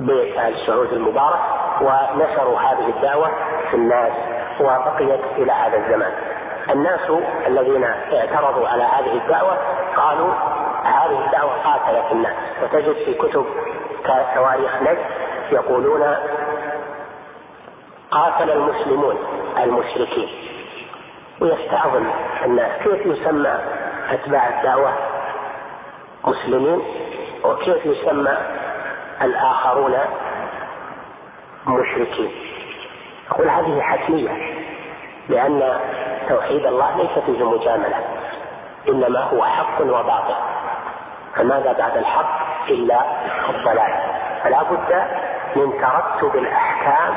S5: بيت آل سعود المبارك ونشروا هذه الدعوة في الناس وبقيت إلى هذا الزمان. الناس الذين اعترضوا على هذه الدعوة قالوا هذه الدعوة قاتلت الناس وتجد في كتب كتواريخ نجد يقولون قاتل المسلمون المشركين. ويستعظم الناس كيف يسمى أتباع الدعوة مسلمين وكيف يسمى الآخرون مشركين. يقول هذه حتمية لأن توحيد الله ليس فيه مجاملة إنما هو حق وباطل. فماذا بعد الحق إلا الضلال؟ فلا بد من ترتب الأحكام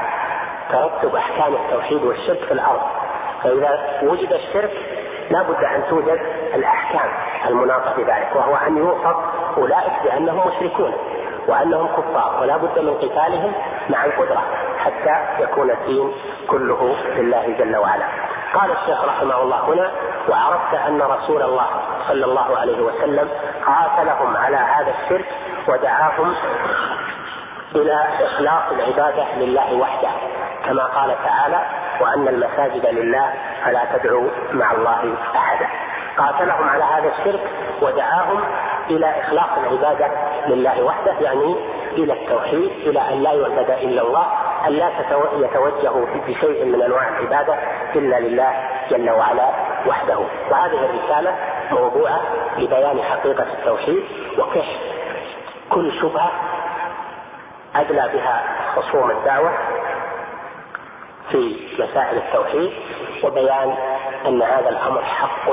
S5: ترتب احكام التوحيد والشرك في الأرض فإذا وجد الشرك لا بد أن توجد الأحكام المناطه بذلك وهو أن يوصف أولئك بأنهم مشركون وأنهم كفار ولا بد من قتالهم مع القدرة حتى يكون الدين كله لله جل وعلا. قال الشيخ رحمه الله هنا وعرفت أن رسول الله صلى الله عليه وسلم قاتلهم على هذا الشرك ودعاهم إلى إخلاص العبادة لله وحده كما قال تعالى وأن المساجد لله فلا تدعوا مع الله أحدا. قاتلهم على هذا الشرك ودعاهم إلى إخلاص العبادة لله وحده يعني إلى التوحيد إلى أن لا يعبد إلا الله أن لا يتوجهوا بشيء من أنواع العبادة إلا لله جل وعلا وحده. وهذه الرسالة موضوعة لبيان حقيقة التوحيد وكشف كل شبهة أدلى بها خصوم الدعوة في مسائل التوحيد وبيان أن هذا الأمر حق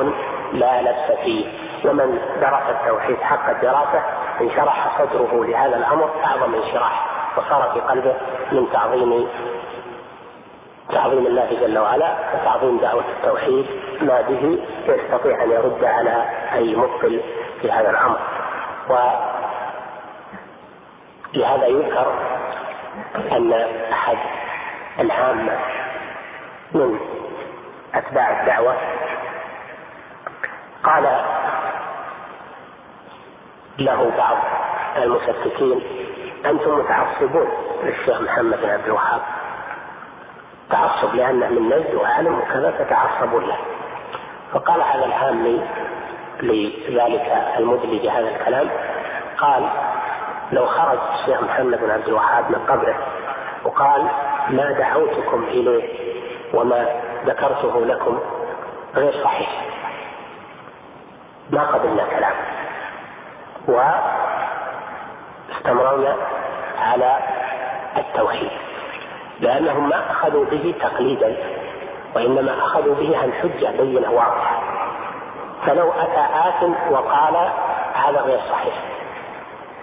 S5: لا لبس فيه. ومن درس التوحيد حق الدراسة انشرح صدره لهذا الأمر أعظم انشراح وصار في قلبه من تعظيم تعظيم الله جل وعلا وتعظيم دعوة التوحيد ما به يستطيع أن يرد على أي مبطل في هذا الأمر. ولهذا يذكر أن أحد العامة من أتباع الدعوة قال له بعض المشككين أنتم متعصبون للشيخ محمد بن عبد الوهاب. تعصب لأنه من نجد وعالم وكذا تتعصبون له. فقال هذا العامي لذلك المدلي بهذا الكلام قال لو خرج الشيخ محمد بن عبد الوهاب من قبره وقال ما دعوتكم إليه وما ذكرته لكم غير صحيح. ما قبلنا كلامه واستمررنا على التوحيد. لأنهم ما أخذوا به تقليدا وإنما أخذوا به عن حجة بينة واضحة. فلو أتى آت وقال هذا غير صحيح.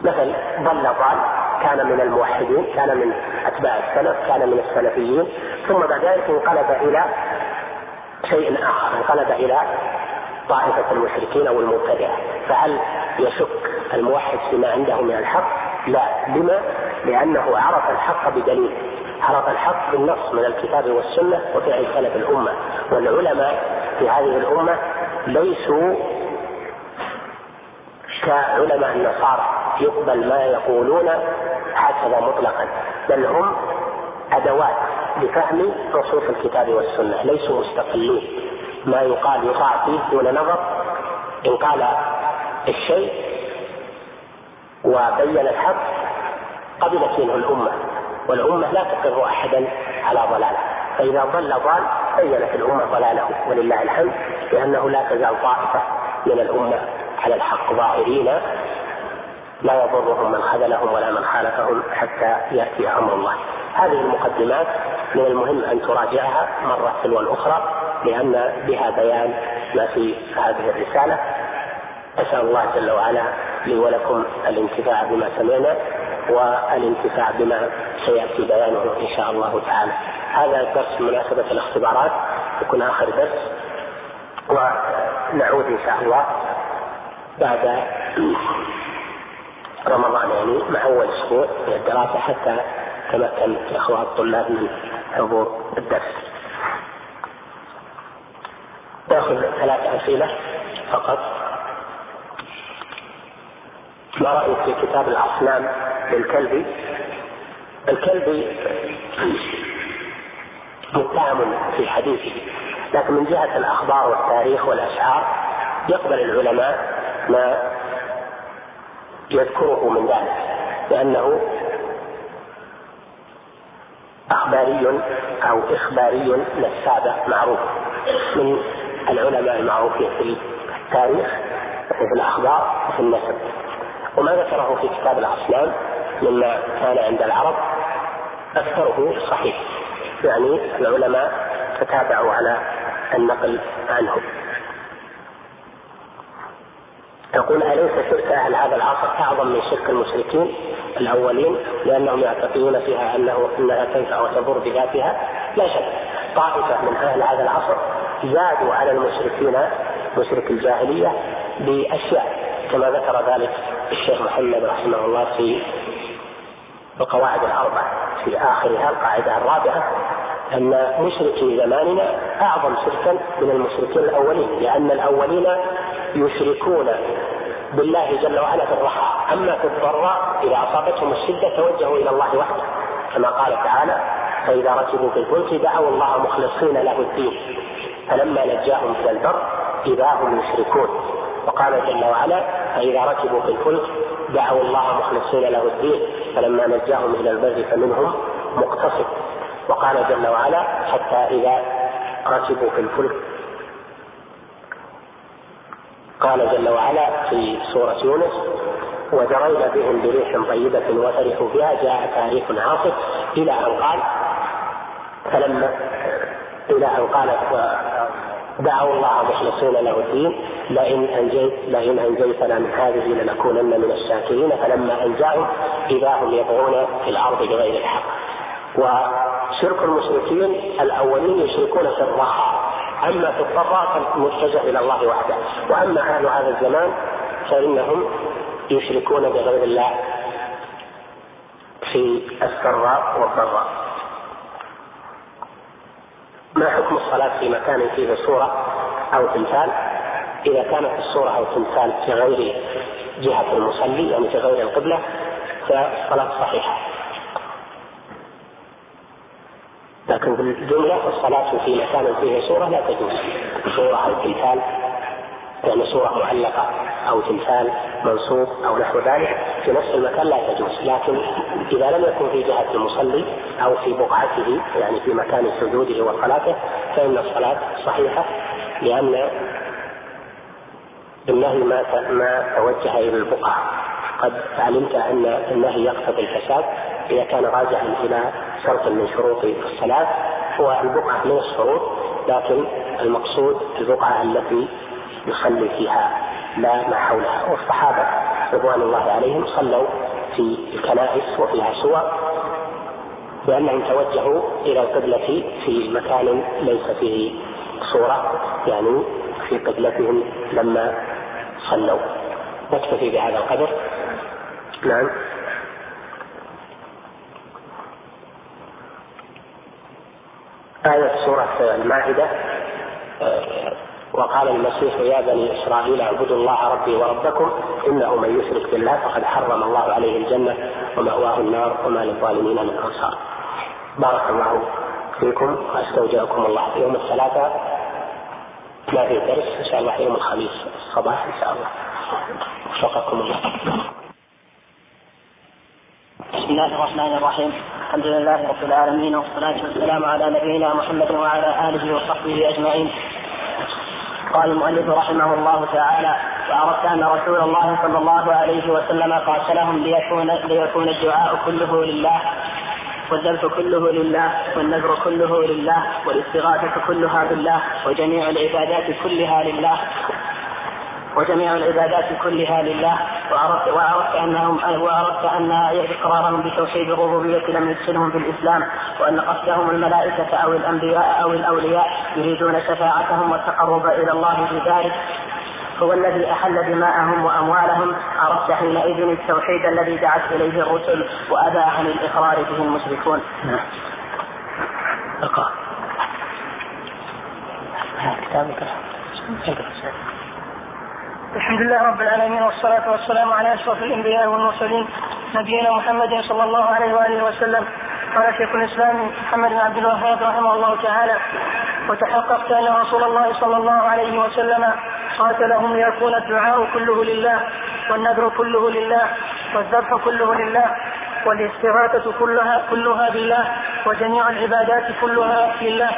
S5: مثل ضل ضال كان من الموحدين كان من أتباع السلف كان من السلفيين ثم بعد ذلك انقلب إلى شيء آخر انقلب إلى طائفة المشركين أو المبتدعة فهل يشك الموحد فيما عنده من الحق؟ لا. لما؟ لأنه عرف الحق بدليل. عرف الحق بالنص من الكتاب والسنة وفعل سلف الأمة. والعلماء في هذه الأمة ليسوا كعلماء النصارى. يقبل ما يقولون هكذا مطلقا. بل هم أدوات لفهم نصوص الكتاب والسنة ليسوا مستقلين. ما يقال يطاع فيه دون نظر. إن قال الشيء وبين الحق قبلت منه الأمة والأمة لا تقر أحدا على ضلاله. فإذا ضل ضال بينت الأمة ضلاله. ولله الحمد لأنه لا تزال طائفة من الأمة على الحق ظاهرين لا يضرهم من خذلهم ولا من خالفهم حتى يأتي أمر الله. هذه المقدمات من المهم أن تراجعها مرة تلو الأخرى لأن بها بيان ما في هذه الرسالة. أسأل الله جل وعلا لي ولكم الانتفاع بما سمعنا والانتفاع بما سيأتي بيانه إن شاء الله تعالى. هذا الدرس مناسبة الاختبارات يكون آخر درس ونعود إن شاء الله بعد رمضان يعني مع أول أسبوع من الدراسة حتى تمكن الإخوة الطلاب من حضور الدرس. ناخذ ثلاث أسئلة فقط. ما رأيك في كتاب الأصنام للكلب الكلب متهم في حديثه لكن من جهة الأخبار والتاريخ والأشعار يقبل العلماء ما يذكره من ذلك لأنه أخباري أو إخباري نسابة معروف من العلماء المعروفين في التاريخ وفي الأخبار وفي النسب. وما ذكره في كتاب الأصنام مما كان عند العرب أكثره صحيح يعني العلماء تتابعوا على النقل عنه. يقول أليس شرك أهل هذا العصر أعظم من شرك المشركين الأولين لأنهم يعتقدون فيها أنه أنها تنفع وتضر بذاتها؟ لا شك طائفة من أهل هذا العصر زادوا على المشركين مشرك الجاهلية بأشياء كما ذكر ذلك الشيخ محمد رحمه الله في القواعد الأربع في آخرها القاعدة الرابعة أن مشركي زماننا أعظم شركا من المشركين الأولين لأن الأولين يشركون بالله جل وعلا في الرخاء أما في الضراء إذا أصابتهم الشدة توجهوا إلى الله وحده. كما قال تعالى فإذا ركبوا في الفلك دعوا الله مخلصين له الدين. فلما نجاهم إلى البر إذا هم يشركون. وقال جل وعلا فإذا ركبوا في الفلك دعوا الله مخلصين له الدين. فلما نجاهم إلى البر فمنهم مقتصد. وقال جل وعلا حتى إذا ركبوا في الفلك قال جل وعلا في سورة يونس وجرينا بهم بريح طيبة وفرحوا بها جاء تاريخ عاصف إلى أن قال فلما إلى أن قال دعوا الله مخلصين له الدين لئن أنجيت لئن أنجيتنا من هذه لنكونن من الشاكرين. فلما أنجاهم إذا هم يبغون في الأرض بغير الحق. وشرك المشركين الأولين يشركون في الرخاء. أما في الضراء فمتجه إلى الله وحده. وأما أهل هذا الزمان فإنهم يشركون بغير الله في السراء والضراء. ما حكم الصلاة في مكان فيه صورة أو تمثال؟ إذا كانت الصورة أو التمثال في غير جهة المصلي يعني في غير القبلة فالصلاة صحيحة لكن في الجملة الصلاة في مكان فيه صورة لا تجوز. صورة أو تمثال يعني صورة معلقة أو تمثال منصوب أو نحو ذلك في نفس المكان لا تجوز. لكن إذا لم يكن في جهة المصلي أو في بقعته يعني في مكان سجوده وصلاته فإن الصلاة صحيحة لأن النهي ما ما توجه إلى البقعة قد علمت أن النهي يقتضي الفساد
S2: إذا كان راجعا إلى شرط من شروط الصلاة هو البقعة من الشروط لكن المقصود البقعة التي يصلي فيها لا ما حولها. والصحابة رضوان الله عليهم صلوا في الكنائس وفيها سور لأنهم توجهوا إلى القبلة في مكان ليس فيه صورة يعني في قبلتهم لما صلوا. نكتفي بهذا القدر. نعم. آية سورة المائدة. وقال المسيح يا بني إسرائيل اعبدوا الله ربي وربكم إنه من يشرك بالله فقد حرم الله عليه الجنة ومأواه النار وما للظالمين من أنصار. بارك الله فيكم واستودعكم الله يوم الثلاثاء. ما في درس إن شاء الله يوم الخميس الصباح إن شاء الله. وفقكم الله.
S3: بسم الله الرحمن الرحيم. الحمد لله رب العالمين والصلاة والسلام على نبينا محمد وعلى آله وصحبه أجمعين. قال المؤلف رحمه الله تعالى وعرفت أن رسول الله صلى الله عليه وسلم قاتلهم ليكون ليكون الدعاء كله لله والذبح كله لله والنذر كله لله والاستغاثة كلها بالله وجميع العبادات كلها لله. وجميع العبادات كلها لله وعرفت وعرفت انهم وعرفت أن اقرارهم بتوحيد الربوبية لم يدخلهم في الإسلام وأن قصدهم الملائكة أو الأنبياء أو الأولياء يريدون شفاعتهم والتقرب إلى الله بذلك هو الذي أحل دماءهم وأموالهم. عرفت حينئذ التوحيد الذي دعت إليه الرسل وأبى عن الإقرار به المشركون. نعم.
S6: كتابك. الحمد لله رب العالمين والصلاة والسلام على أشرف الأنبياء والمرسلين نبينا محمد صلى الله عليه وآله وسلم. قال شيخ الإسلام محمد بن عبد الوهاب رحمه الله تعالى وتحققت أن رسول الله صلى الله عليه وسلم قاتلهم ليكون الدعاء كله لله والنذر كله لله والذبح كله لله والاستغاثة كلها كلها بالله وجميع العبادات كلها لله.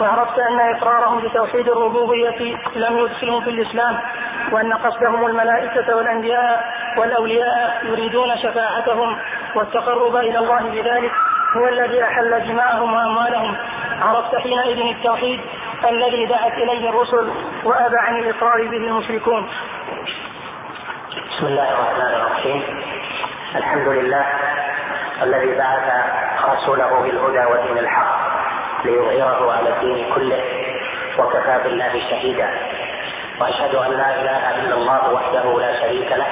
S6: وعرفت أن إقرارهم بتوحيد الربوبية لم يدخلهم في الإسلام. وأن قصدهم الملائكة والأنبياء والأولياء يريدون شفاعتهم والتقرب إلى الله بذلك هو الذي أحل دماءهم وأموالهم. عرفت حينئذ التوحيد الذي دعت إليه الرسل وأبى عن الإقرار به المشركون.
S2: بسم الله الرحمن الرحيم. الحمد لله الذي بعث رسوله بالهدى ودين الحق ليظهره على الدين كله وكفى بالله شهيدا. وأشهد أن لا إله إلا الله وحده لا شريك له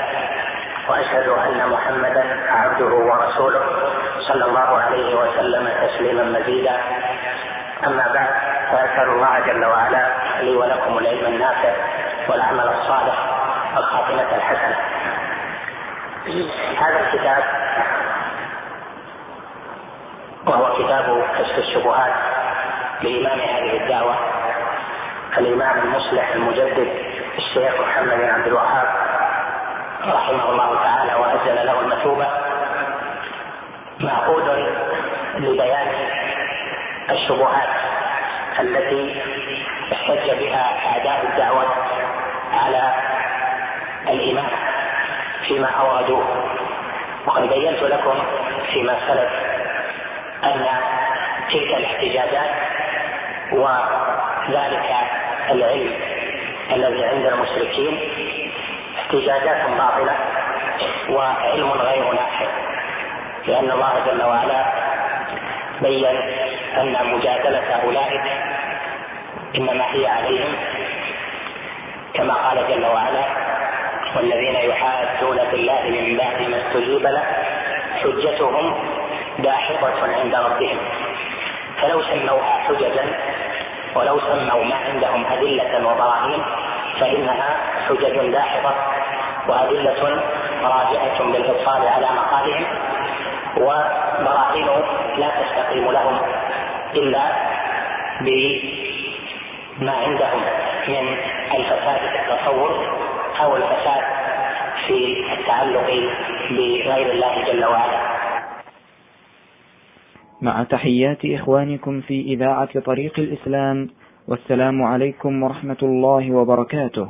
S2: وأشهد أن محمدا عبده ورسوله صلى الله عليه وسلم تسليما مزيدا. أما بعد فأسأل الله جل وعلا لي ولكم العلم النافع والعمل الصالح والخاتمة الحسنة. هذا الكتاب وهو كتاب كشف الشبهات لإمام هذه الدعوة. الإمام المصلح المجدد الشيخ محمد بن عبد الوهاب رحمه الله تعالى وأجل له المثوبة. معقود لبيان الشبهات التي احتج بها أعداء الدعوة على الإمام فيما أوردوه. وقد بينت لكم فيما سلف أن تلك الاحتجاجات وذلك العلم الذي عند المشركين احتجاجات باطلة وعلم غير نافع لأن الله جل وعلا بين أن مجادلة أولئك إنما هي عليهم كما قال جل وعلا والذين يحادون في الله من بعد ما استجيب له حجتهم داحضة عند ربهم. فلو سموها حججا ولو سموا ما عندهم أدلة وبراهين فإنها حجج داحضة وأدلة راجعة بالإبصار على مقالهم وبراهين لا تستقيم لهم إلا بما عندهم من الفساد في التصور أو الفساد في التعلق بغير الله جل وعلا.
S1: مع تحيات إخوانكم في إذاعة طريق الإسلام والسلام عليكم ورحمة الله وبركاته.